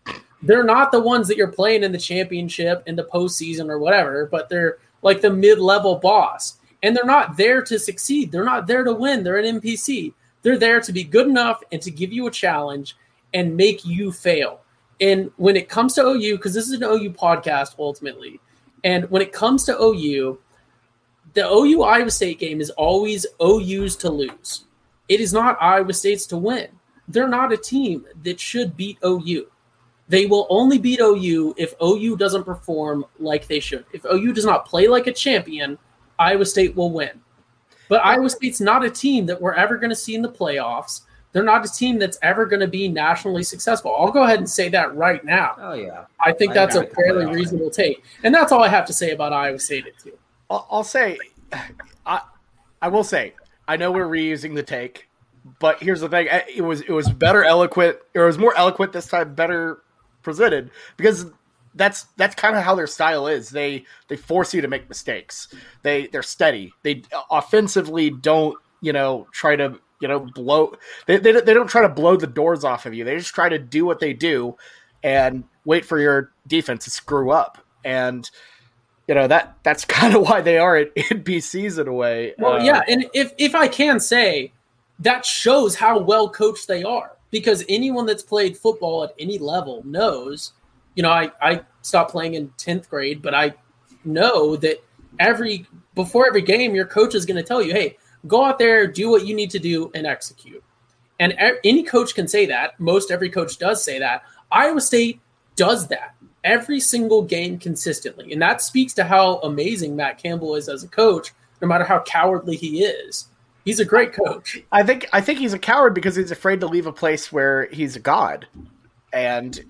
Speaker 2: They're not the ones that you're playing in the championship in the postseason or whatever, but they're like the mid-level boss. And they're not there to succeed. They're not there to win. They're an NPC. They're there to be good enough and to give you a challenge and make you fail. And when it comes to OU, because this is an OU podcast ultimately, and when it comes to OU, the OU Iowa State game is always OU's to lose. It is not Iowa State's to win. They're not a team that should beat OU. They will only beat OU if OU doesn't perform like they should. If OU does not play like a champion, Iowa State will win. But Iowa State's not a team that we're ever going to see in the playoffs. They're not a team that's ever going to be nationally successful. I'll go ahead and say that right now.
Speaker 3: Oh yeah,
Speaker 2: I think that's a fairly reasonable take, and that's all I have to say about Iowa State. Too.
Speaker 1: I'll, I'll say, I I will say, I know we're reusing the take, but here's the thing: it was it was better eloquent. Or it was more eloquent this time, better presented because that's that's kind of how their style is. They they force you to make mistakes. They they're steady. They offensively don't you know try to you know blow. They they, they don't try to blow the doors off of you. They just try to do what they do and wait for your defense to screw up. And you know that that's (laughs) kind of why they are at NPCs in a way.
Speaker 2: Well, uh, yeah, and if if I can say that shows how well coached they are because anyone that's played football at any level knows, you know, I, I stopped playing in 10th grade, but I know that every before every game, your coach is going to tell you, hey, go out there, do what you need to do, and execute. And any coach can say that. Most every coach does say that. Iowa State does that every single game consistently. And that speaks to how amazing Matt Campbell is as a coach, no matter how cowardly he is. He's a great coach.
Speaker 1: I think I think he's a coward because he's afraid to leave a place where he's a god. And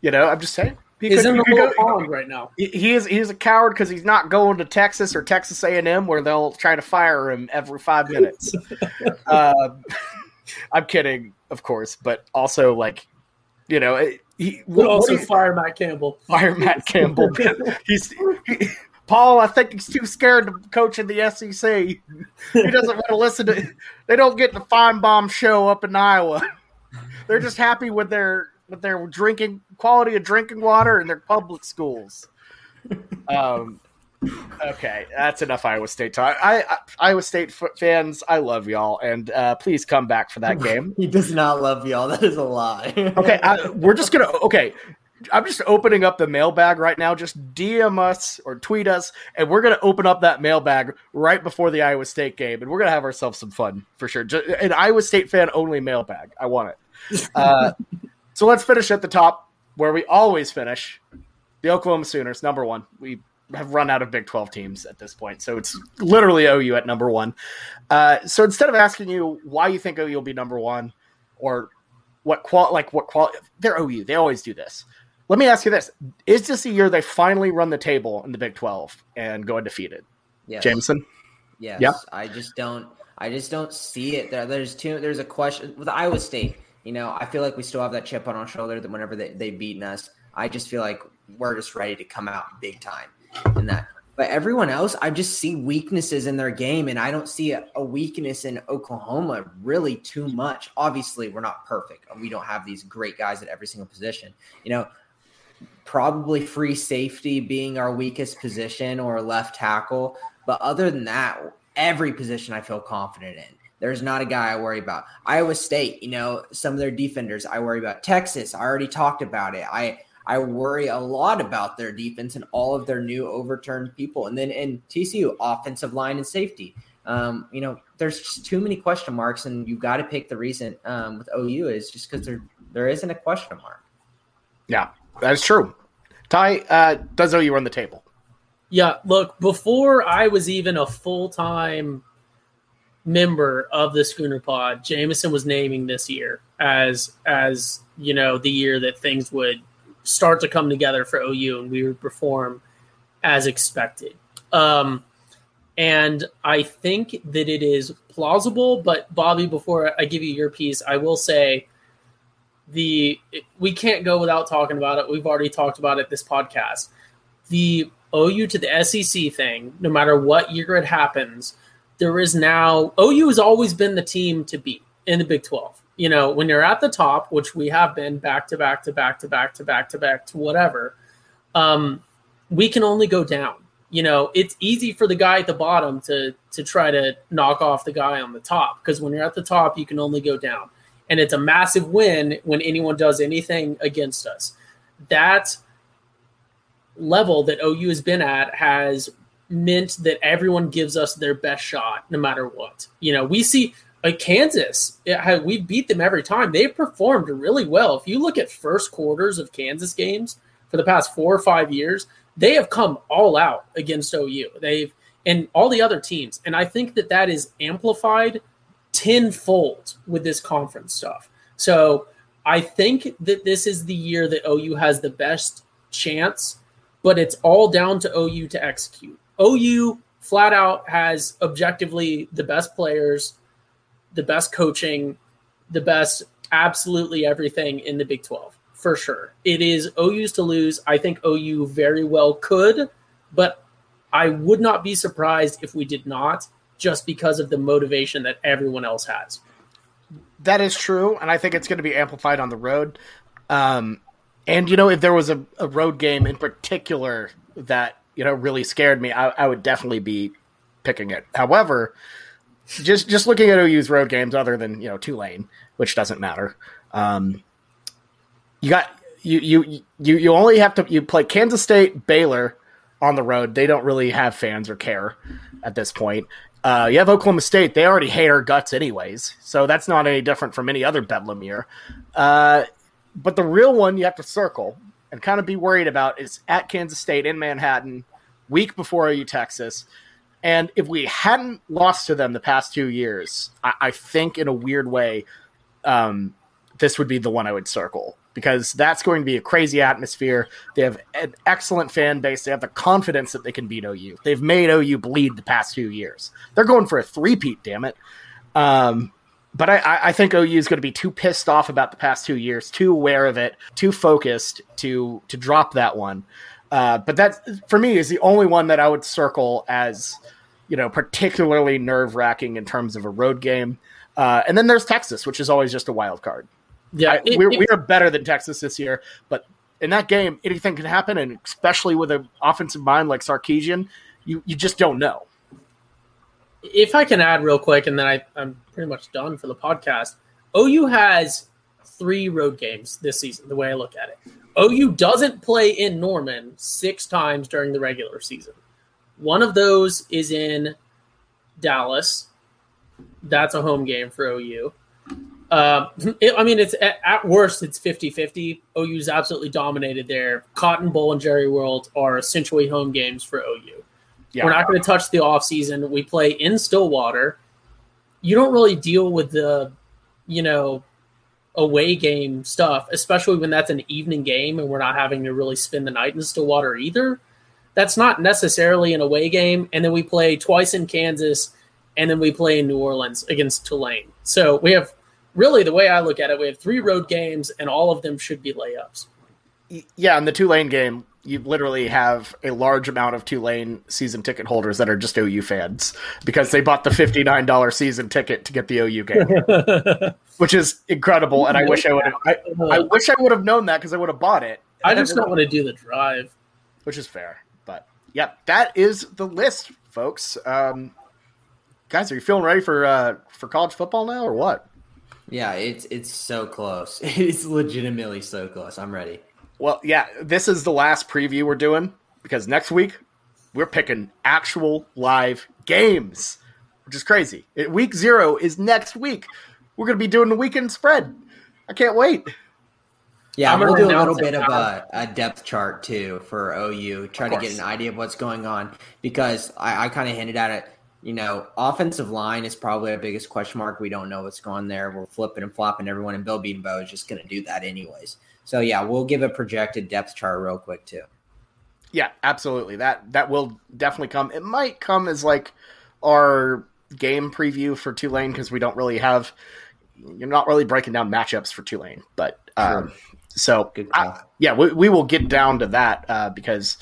Speaker 1: you know, I'm just saying.
Speaker 2: He could, in the go, pond right now.
Speaker 1: He is he's a coward because he's not going to Texas or Texas A&M where they'll try to fire him every five (laughs) minutes. uh, (laughs) I'm kidding, of course, but also like, you know, he
Speaker 2: will also fire Matt Campbell.
Speaker 1: Fire Matt (laughs) Campbell. he's he, Paul, I think he's too scared to coach in the SEC. He doesn't want to listen to. They don't get the fine bomb show up in Iowa. They're just happy with their with their drinking quality of drinking water in their public schools. Um, okay, that's enough Iowa State talk. I, I Iowa State f- fans, I love y'all, and uh, please come back for that (laughs) game.
Speaker 3: he does not love y'all. That is a lie. (laughs)
Speaker 1: okay, I, we're just gonna. Okay, I'm just opening up the mailbag right now. Just DM us or tweet us, and we're gonna open up that mailbag right before the Iowa State game, and we're gonna have ourselves some fun for sure. Just, an Iowa State fan only mailbag. I want it. (laughs) Uh, so let's finish at the top where we always finish. The Oklahoma Sooners, number one. We have run out of Big 12 teams at this point, so it's literally OU at number one. Uh, so instead of asking you why you think OU will be number one, or what qual like what qual they're OU. They always do this. Let me ask you this: Is this a year they finally run the table in the Big Twelve and go undefeated?
Speaker 3: Yes.
Speaker 1: Jameson.
Speaker 3: Yes.
Speaker 1: Yep.
Speaker 3: I just don't. I just don't see it. There, there's two. There's a question with Iowa State. You know, I feel like we still have that chip on our shoulder that whenever they they beaten us, I just feel like we're just ready to come out big time in that. But everyone else, I just see weaknesses in their game, and I don't see a, a weakness in Oklahoma really too much. Obviously, we're not perfect. We don't have these great guys at every single position. You know, probably free safety being our weakest position or left tackle. But other than that, every position I feel confident in. There's not a guy I worry about. Iowa State, you know, some of their defenders I worry about. Texas, I already talked about it. I I worry a lot about their defense and all of their new overturned people. And then in TCU, offensive line and safety. Um, you know, there's just too many question marks, and you got to pick the reason um, with OU is just because there there isn't a question mark.
Speaker 1: Yeah, that's true. Ty, uh, does OU run the table?
Speaker 2: Yeah, look, before I was even a full time member of the Schooner Pod, Jameson was naming this year as as you know the year that things would start to come together for OU and we would perform as expected. Um, and I think that it is plausible. But Bobby, before I give you your piece, I will say the we can't go without talking about it. We've already talked about it this podcast. The OU to the SEC thing, no matter what year it happens, there is now OU has always been the team to beat in the Big 12. You know, when you're at the top, which we have been back to back to back to back to back to back to whatever, um, we can only go down. You know, it's easy for the guy at the bottom to to try to knock off the guy on the top because when you're at the top, you can only go down, and it's a massive win when anyone does anything against us. That level that OU has been at has meant that everyone gives us their best shot no matter what. You know, we see like Kansas, it, we beat them every time. They've performed really well. If you look at first quarters of Kansas games for the past four or five years, they have come all out against OU. They've and all the other teams, and I think that that is amplified tenfold with this conference stuff. So I think that this is the year that OU has the best chance, but it's all down to OU to execute. OU flat out has objectively the best players the best coaching, the best absolutely everything in the Big 12 for sure. It is OU's to lose. I think OU very well could, but I would not be surprised if we did not just because of the motivation that everyone else has.
Speaker 1: That is true, and I think it's going to be amplified on the road. Um, and you know, if there was a, a, road game in particular that you know really scared me, I, I would definitely be picking it. However, just just looking at OU's road games, other than you know Tulane, which doesn't matter. Um, you got you you you you only have to you play Kansas State, Baylor on the road. They don't really have fans or care at this point. Uh, you have Oklahoma State. They already hate our guts anyways, so that's not any different from any other Bedlam year. Uh, but the real one you have to circle and kind of be worried about is at Kansas State in Manhattan, week before OU Texas. And if we hadn't lost to them the past two years, I, I think in a weird way, um, this would be the one I would circle because that's going to be a crazy atmosphere. They have an excellent fan base. They have the confidence that they can beat OU. They've made OU bleed the past few years. They're going for a three-peat, damn it. Um, but I, I, think OU is going to be too pissed off about the past two years, too aware of it, too focused to to drop that one. Uh, but that for me is the only one that I would circle as you know particularly nerve wracking in terms of a road game. Uh, and then there's Texas, which is always just a wild card. Yeah, I, it, we're, it, we are better than Texas this year, but in that game, anything can happen, and especially with an offensive mind like Sarkisian, you you just don't know.
Speaker 2: If I can add real quick, and then I, I'm pretty much done for the podcast. OU has three road games this season. The way I look at it, OU doesn't play in Norman six times during the regular season. One of those is in Dallas. That's a home game for OU. Uh, (laughs) it, I mean, it's at, at, worst, it's 50 50. OU's absolutely dominated there. Cotton Bowl and Jerry World are essentially home games for OU. Yeah. We're not going to touch the offseason. We play in Stillwater. You don't really deal with the, you know, away game stuff, especially when that's an evening game and we're not having to really spend the night in Stillwater either. That's not necessarily an away game. And then we play twice in Kansas and then we play in New Orleans against Tulane. So we have really the way I look at it, we have three road games and all of them should be layups.
Speaker 1: Yeah, in the Tulane game, you literally have a large amount of Tulane season ticket holders that are just OU fans because they bought the fifty nine dollar season ticket to get the OU game, (laughs) which is incredible. And I wish I would have. I, I wish I would have known that because I would have bought it.
Speaker 2: I just don't want to do the drive,
Speaker 1: which is fair. But yeah, that is the list, folks. Um, guys, are you feeling ready for uh, for college football now, or what?
Speaker 3: Yeah, it's it's so close. (laughs) It's legitimately so close. I'm ready.
Speaker 1: Well, yeah, this is the last preview we're doing because next week we're picking actual live games, which is crazy. Week zero is next week. We're going to be doing the weekend spread. I can't wait.
Speaker 3: Yeah, I'm we'll do a little bit of a, a, depth chart too for OU, try to get an idea of what's going on because I, I kind of hinted at it. You know, offensive line is probably our biggest question mark. We don't know what's going on there. We're flipping and flopping everyone, and Bill Bedenbaugh is just going to do that anyways. So yeah, we'll give a projected depth chart real quick too.
Speaker 1: Yeah, absolutely. That that will definitely come. It might come as like our game preview for Tulane because we don't really have. You're not really breaking down matchups for Tulane, but um, so I, yeah, we, we will get down to that uh, because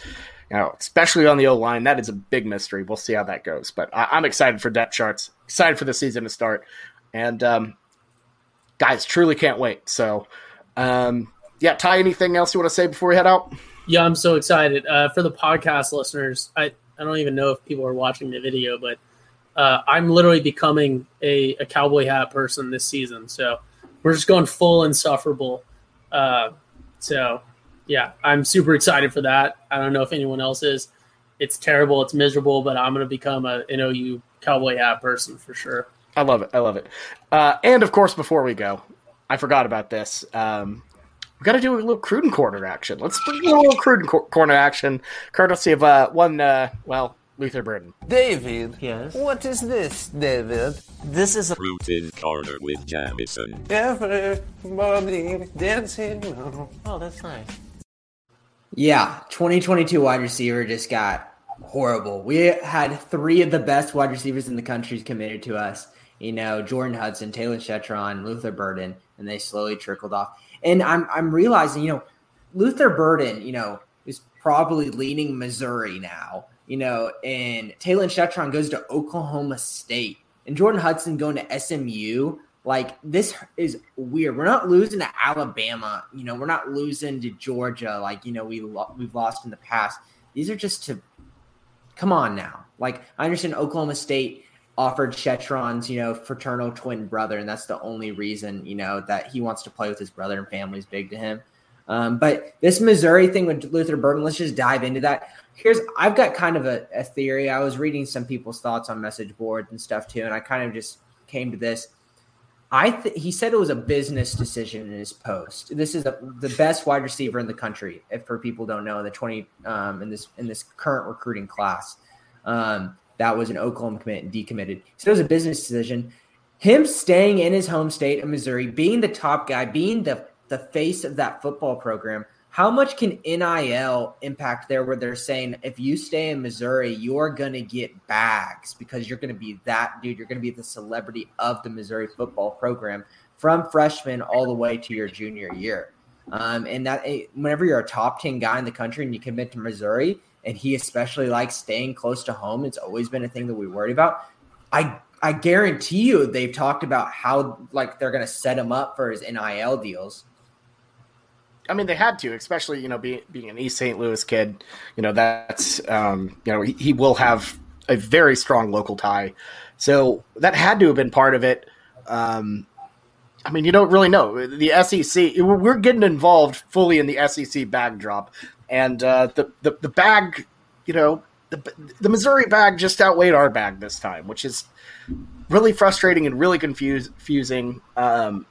Speaker 1: you know, especially on the O line, that is a big mystery. We'll see how that goes, but I, am excited for depth charts, excited for the season to start, and um, guys, truly can't wait. So, um, yeah, Ty, anything else you want to say before we head out?
Speaker 2: Yeah, I'm so excited. Uh, for the podcast listeners, I, I don't even know if people are watching the video, but uh, I'm literally becoming a, a cowboy hat person this season. So we're just going full insufferable. Uh, so yeah, I'm super excited for that. I don't know if anyone else is. It's terrible. It's miserable, but I'm going to become a, an OU cowboy hat person for sure.
Speaker 1: I love it. I love it. Uh, and of course, before we go, I forgot about this. Um, we got to do a little Cruden corner action. Let's do a little Cruden corner action, courtesy of uh, one, uh, well, Luther Burden.
Speaker 4: David.
Speaker 3: Yes.
Speaker 4: What is this, David?
Speaker 3: This is a
Speaker 5: Cruden corner with Jameson.
Speaker 4: Everybody dancing.
Speaker 3: Oh, that's nice. Yeah, 2022 wide receiver just got horrible. We had three of the best wide receivers in the country committed to us. You know, Jordan Hudson, Talyn Shettron, Luther Burden, and they slowly trickled off. And I'm I'm realizing, you know, Luther Burden, you know, is probably leaning Missouri now, you know, and Talyn Shettron goes to Oklahoma State and Jordan Hudson going to SMU. Like this is weird. We're not losing to Alabama, you know. We're not losing to Georgia, like you know we lo- we've lost in the past. These are just to come on now. Like I understand Oklahoma State offered Shettron's, you know, fraternal twin brother, and that's the only reason, you know, that he wants to play with his brother and family is big to him. Um, but this Missouri thing with Luther Burden, let's just dive into that. Here's I've got kind of a, a theory. I was reading some people's thoughts on message boards and stuff too, and I kind of just came to this. I th- he said it was a business decision in his post. This is a, the best wide receiver in the country, if for people don't know, the twenty um, in this in this current recruiting class. Um, that was an Oklahoma commit and decommitted. So it was a business decision. Him staying in his home state of Missouri, being the top guy, being the, the face of that football program, how much can NIL impact there where they're saying if you stay in Missouri, you're going to get bags because you're going to be that dude. You're going to be the celebrity of the Missouri football program from freshman all the way to your junior year. Um, and that eh, whenever you're a top 10 guy in the country and you commit to Missouri, and he especially likes staying close to home. It's always been a thing that we worried about. I I guarantee you they've talked about how like they're going to set him up for his NIL deals.
Speaker 1: I mean, they had to, especially you know being being an East St. Louis kid. You know that's um, you know he, he will have a very strong local tie, so that had to have been part of it. Um, I mean, you don't really know the SEC. We're getting involved fully in the SEC backdrop and uh, the, the the bag, you know, the the Missouri bag just outweighed our bag this time, which is really frustrating and really confuse, confusing. Um,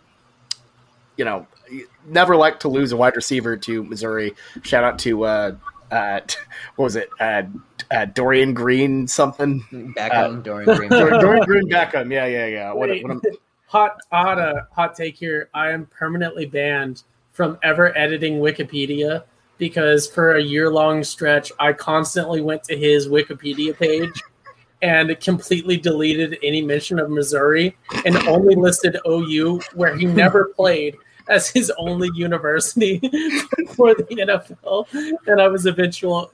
Speaker 1: you know, never like to lose a wide receiver to Missouri. Shout out to uh, uh, what was it? Uh, uh, Dorian Green something.
Speaker 3: Beckham, Dorian Green.
Speaker 1: Dorian, (laughs) Dorian Green Beckham. Yeah, yeah, yeah.
Speaker 2: What, what hot hot a hot take here. I am permanently banned from ever editing Wikipedia because for a year long stretch, I constantly went to his Wikipedia page and completely deleted any mention of Missouri and only listed OU where he never (laughs) played as his only university (laughs) for the NFL. And I was eventually,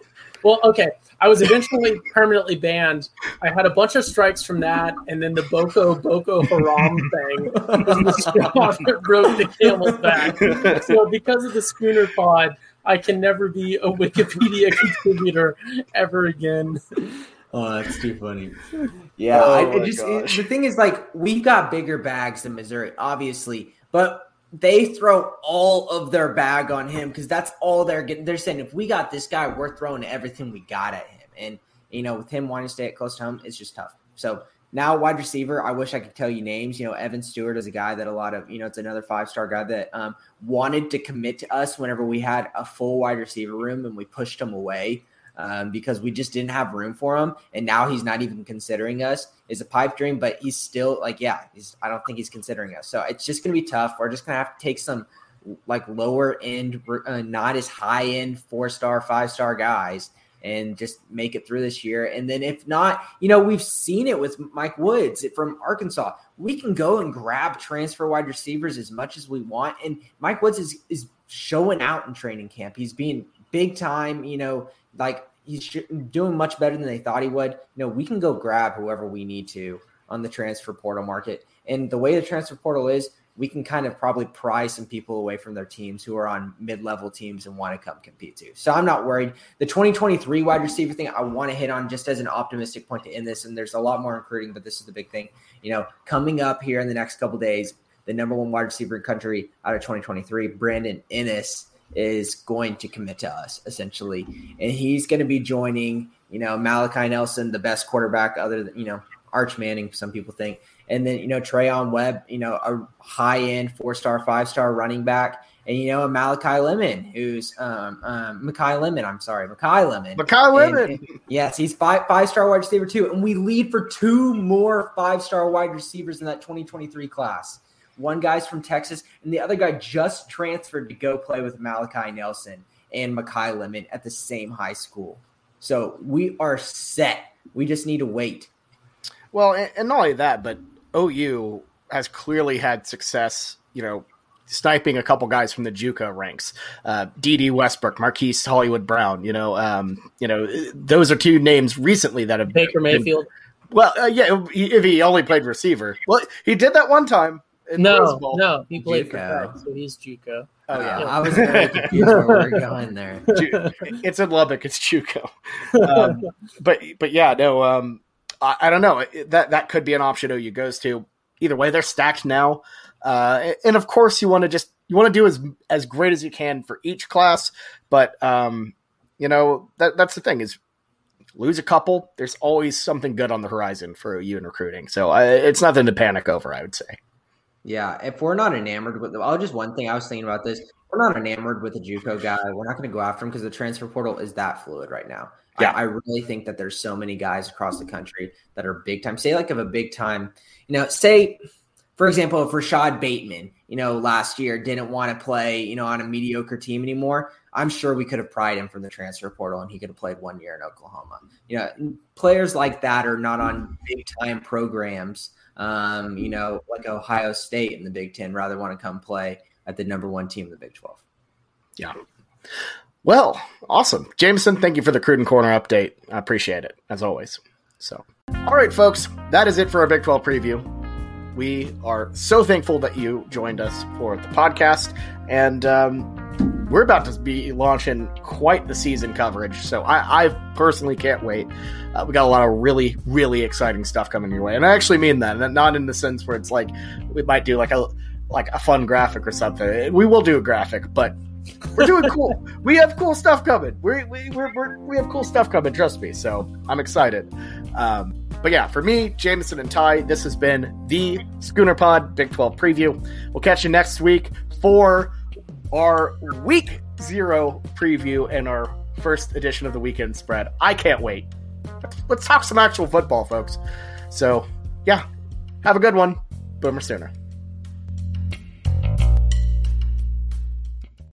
Speaker 2: well, okay, I was eventually permanently banned. I had a bunch of strikes from that, and then the Boko Boko Haram thing was the straw (laughs) that broke the camel's back. So because of the Schooner Pod, I can never be a Wikipedia (laughs) contributor ever again.
Speaker 3: Oh, that's too funny. Yeah,
Speaker 1: Oh
Speaker 3: I, it just it- the thing is like we've got bigger bags than Missouri, obviously, but they throw all of their bag on him because that's all they're getting. They're saying if we got this guy, we're throwing everything we got at him, and you know, with him wanting to stay at close to home, it's just tough. So now wide receiver, I wish I could tell you names. You know, Evan Stewart is a guy that a lot of you know, it's another five star guy that um, wanted to commit to us whenever we had a full wide receiver room and we pushed him away um, because we just didn't have room for him. And now he's not even considering us. Is a pipe dream, but he's still like, yeah, he's, I don't think he's considering us. So it's just going to be tough. We're just going to have to take some like lower end, uh, not as high end four star, five star guys and just make it through this year. And then if not, you know, we've seen it with Mike Woods from Arkansas. We can go and grab transfer wide receivers as much as we want. And Mike Woods is, is showing out in training camp. He's being big time, you know, like he's doing much better than they thought he would. You know, we can go grab whoever we need to on the transfer portal market. And the way the transfer portal is, we can kind of probably pry some people away from their teams who are on mid-level teams and want to come compete too. So I'm not worried. The 2023 wide receiver thing I want to hit on just as an optimistic point to end this. And there's a lot more recruiting, but this is the big thing. You know, coming up here in the next couple days, the number one wide receiver in country out of 2023, Brandon Inniss, is going to commit to us essentially, and he's going to be joining, you know, Malachi Nelson, the best quarterback other than you know Arch Manning. Some people think, and then you know Treyaun Webb, you know, a high end four star, five star running back, and you know a Malachi Lemon, who's um um Makai Lemon. I'm sorry, Makai Lemon.
Speaker 1: Makai
Speaker 3: And-
Speaker 1: Lemon.
Speaker 3: and- yes, he's five five star wide receiver too, and we lead for two more five star wide receivers in that 2023 class. One guy's from Texas, and the other guy just transferred to go play with Malachi Nelson and Makai Lemon at the same high school. So we are set. We just need to wait.
Speaker 1: Well, and, and not only that, but OU has clearly had success, you know, sniping a couple guys from the JUCO ranks. Uh, Dede Westbrook, Marquise Hollywood Brown, you know, um, you know, those are two names recently that have
Speaker 2: Baker
Speaker 1: been-
Speaker 2: Mayfield.
Speaker 1: well, uh, yeah, if he only played receiver. Well, he did that one time. In
Speaker 2: No,
Speaker 1: Rose
Speaker 2: no, he played for
Speaker 3: JUCO.
Speaker 2: Tech, so he's JUCO.
Speaker 1: Oh,
Speaker 3: Uh,
Speaker 1: yeah.
Speaker 3: I was very confused where we were going there. (laughs)
Speaker 1: It's in Lubbock. It's JUCO. Um, (laughs) but but yeah, no. Um, I, I don't know. That that could be an option OU goes to. Either way, they're stacked now, uh, and of course, you want to just you want to do as as great as you can for each class. But um, you know that that's the thing is lose a couple. There's always something good on the horizon for OU in recruiting. So I, it's nothing to panic over. I would say.
Speaker 3: Yeah, if we're not enamored with, oh, just one thing I was thinking about this. We're not enamored with a JUCO guy. We're not going to go after him because the transfer portal is that fluid right now.
Speaker 1: Yeah.
Speaker 3: I, I really think that there's so many guys across the country that are big time. Say like of a big time, you know, say for example, if Rashod Bateman, you know, last year didn't want to play, you know, on a mediocre team anymore, I'm sure we could have pried him from the transfer portal and he could have played one year in Oklahoma. You know, players like that are not on big time programs um, you know, like Ohio State in the Big Ten, rather want to come play at the number one team in the Big 12. Yeah.
Speaker 1: Well, awesome. Jameson, thank you for the Cruden Corner update. I appreciate it, as always. So, all right, folks, that is it for our Big 12 preview. We are so thankful that you joined us for the podcast, and um, we're about to be launching quite the season coverage. So, I, I personally can't wait. Uh, we got a lot of really, really exciting stuff coming your way, and I actually mean that, not in the sense where it's like we might do like a like a fun graphic or something. We will do a graphic, but we're doing cool. (laughs) we have cool stuff coming. We we we're, we're, we have cool stuff coming. Trust me. So I'm excited. Um, but yeah, for me, Jameson and Ty, this has been the Schooner Pod Big 12 preview. We'll catch you next week for our week zero preview and our first edition of the weekend spread. I can't wait. Let's, talk some actual football, folks. So yeah, have a good one. Boomer Sooner.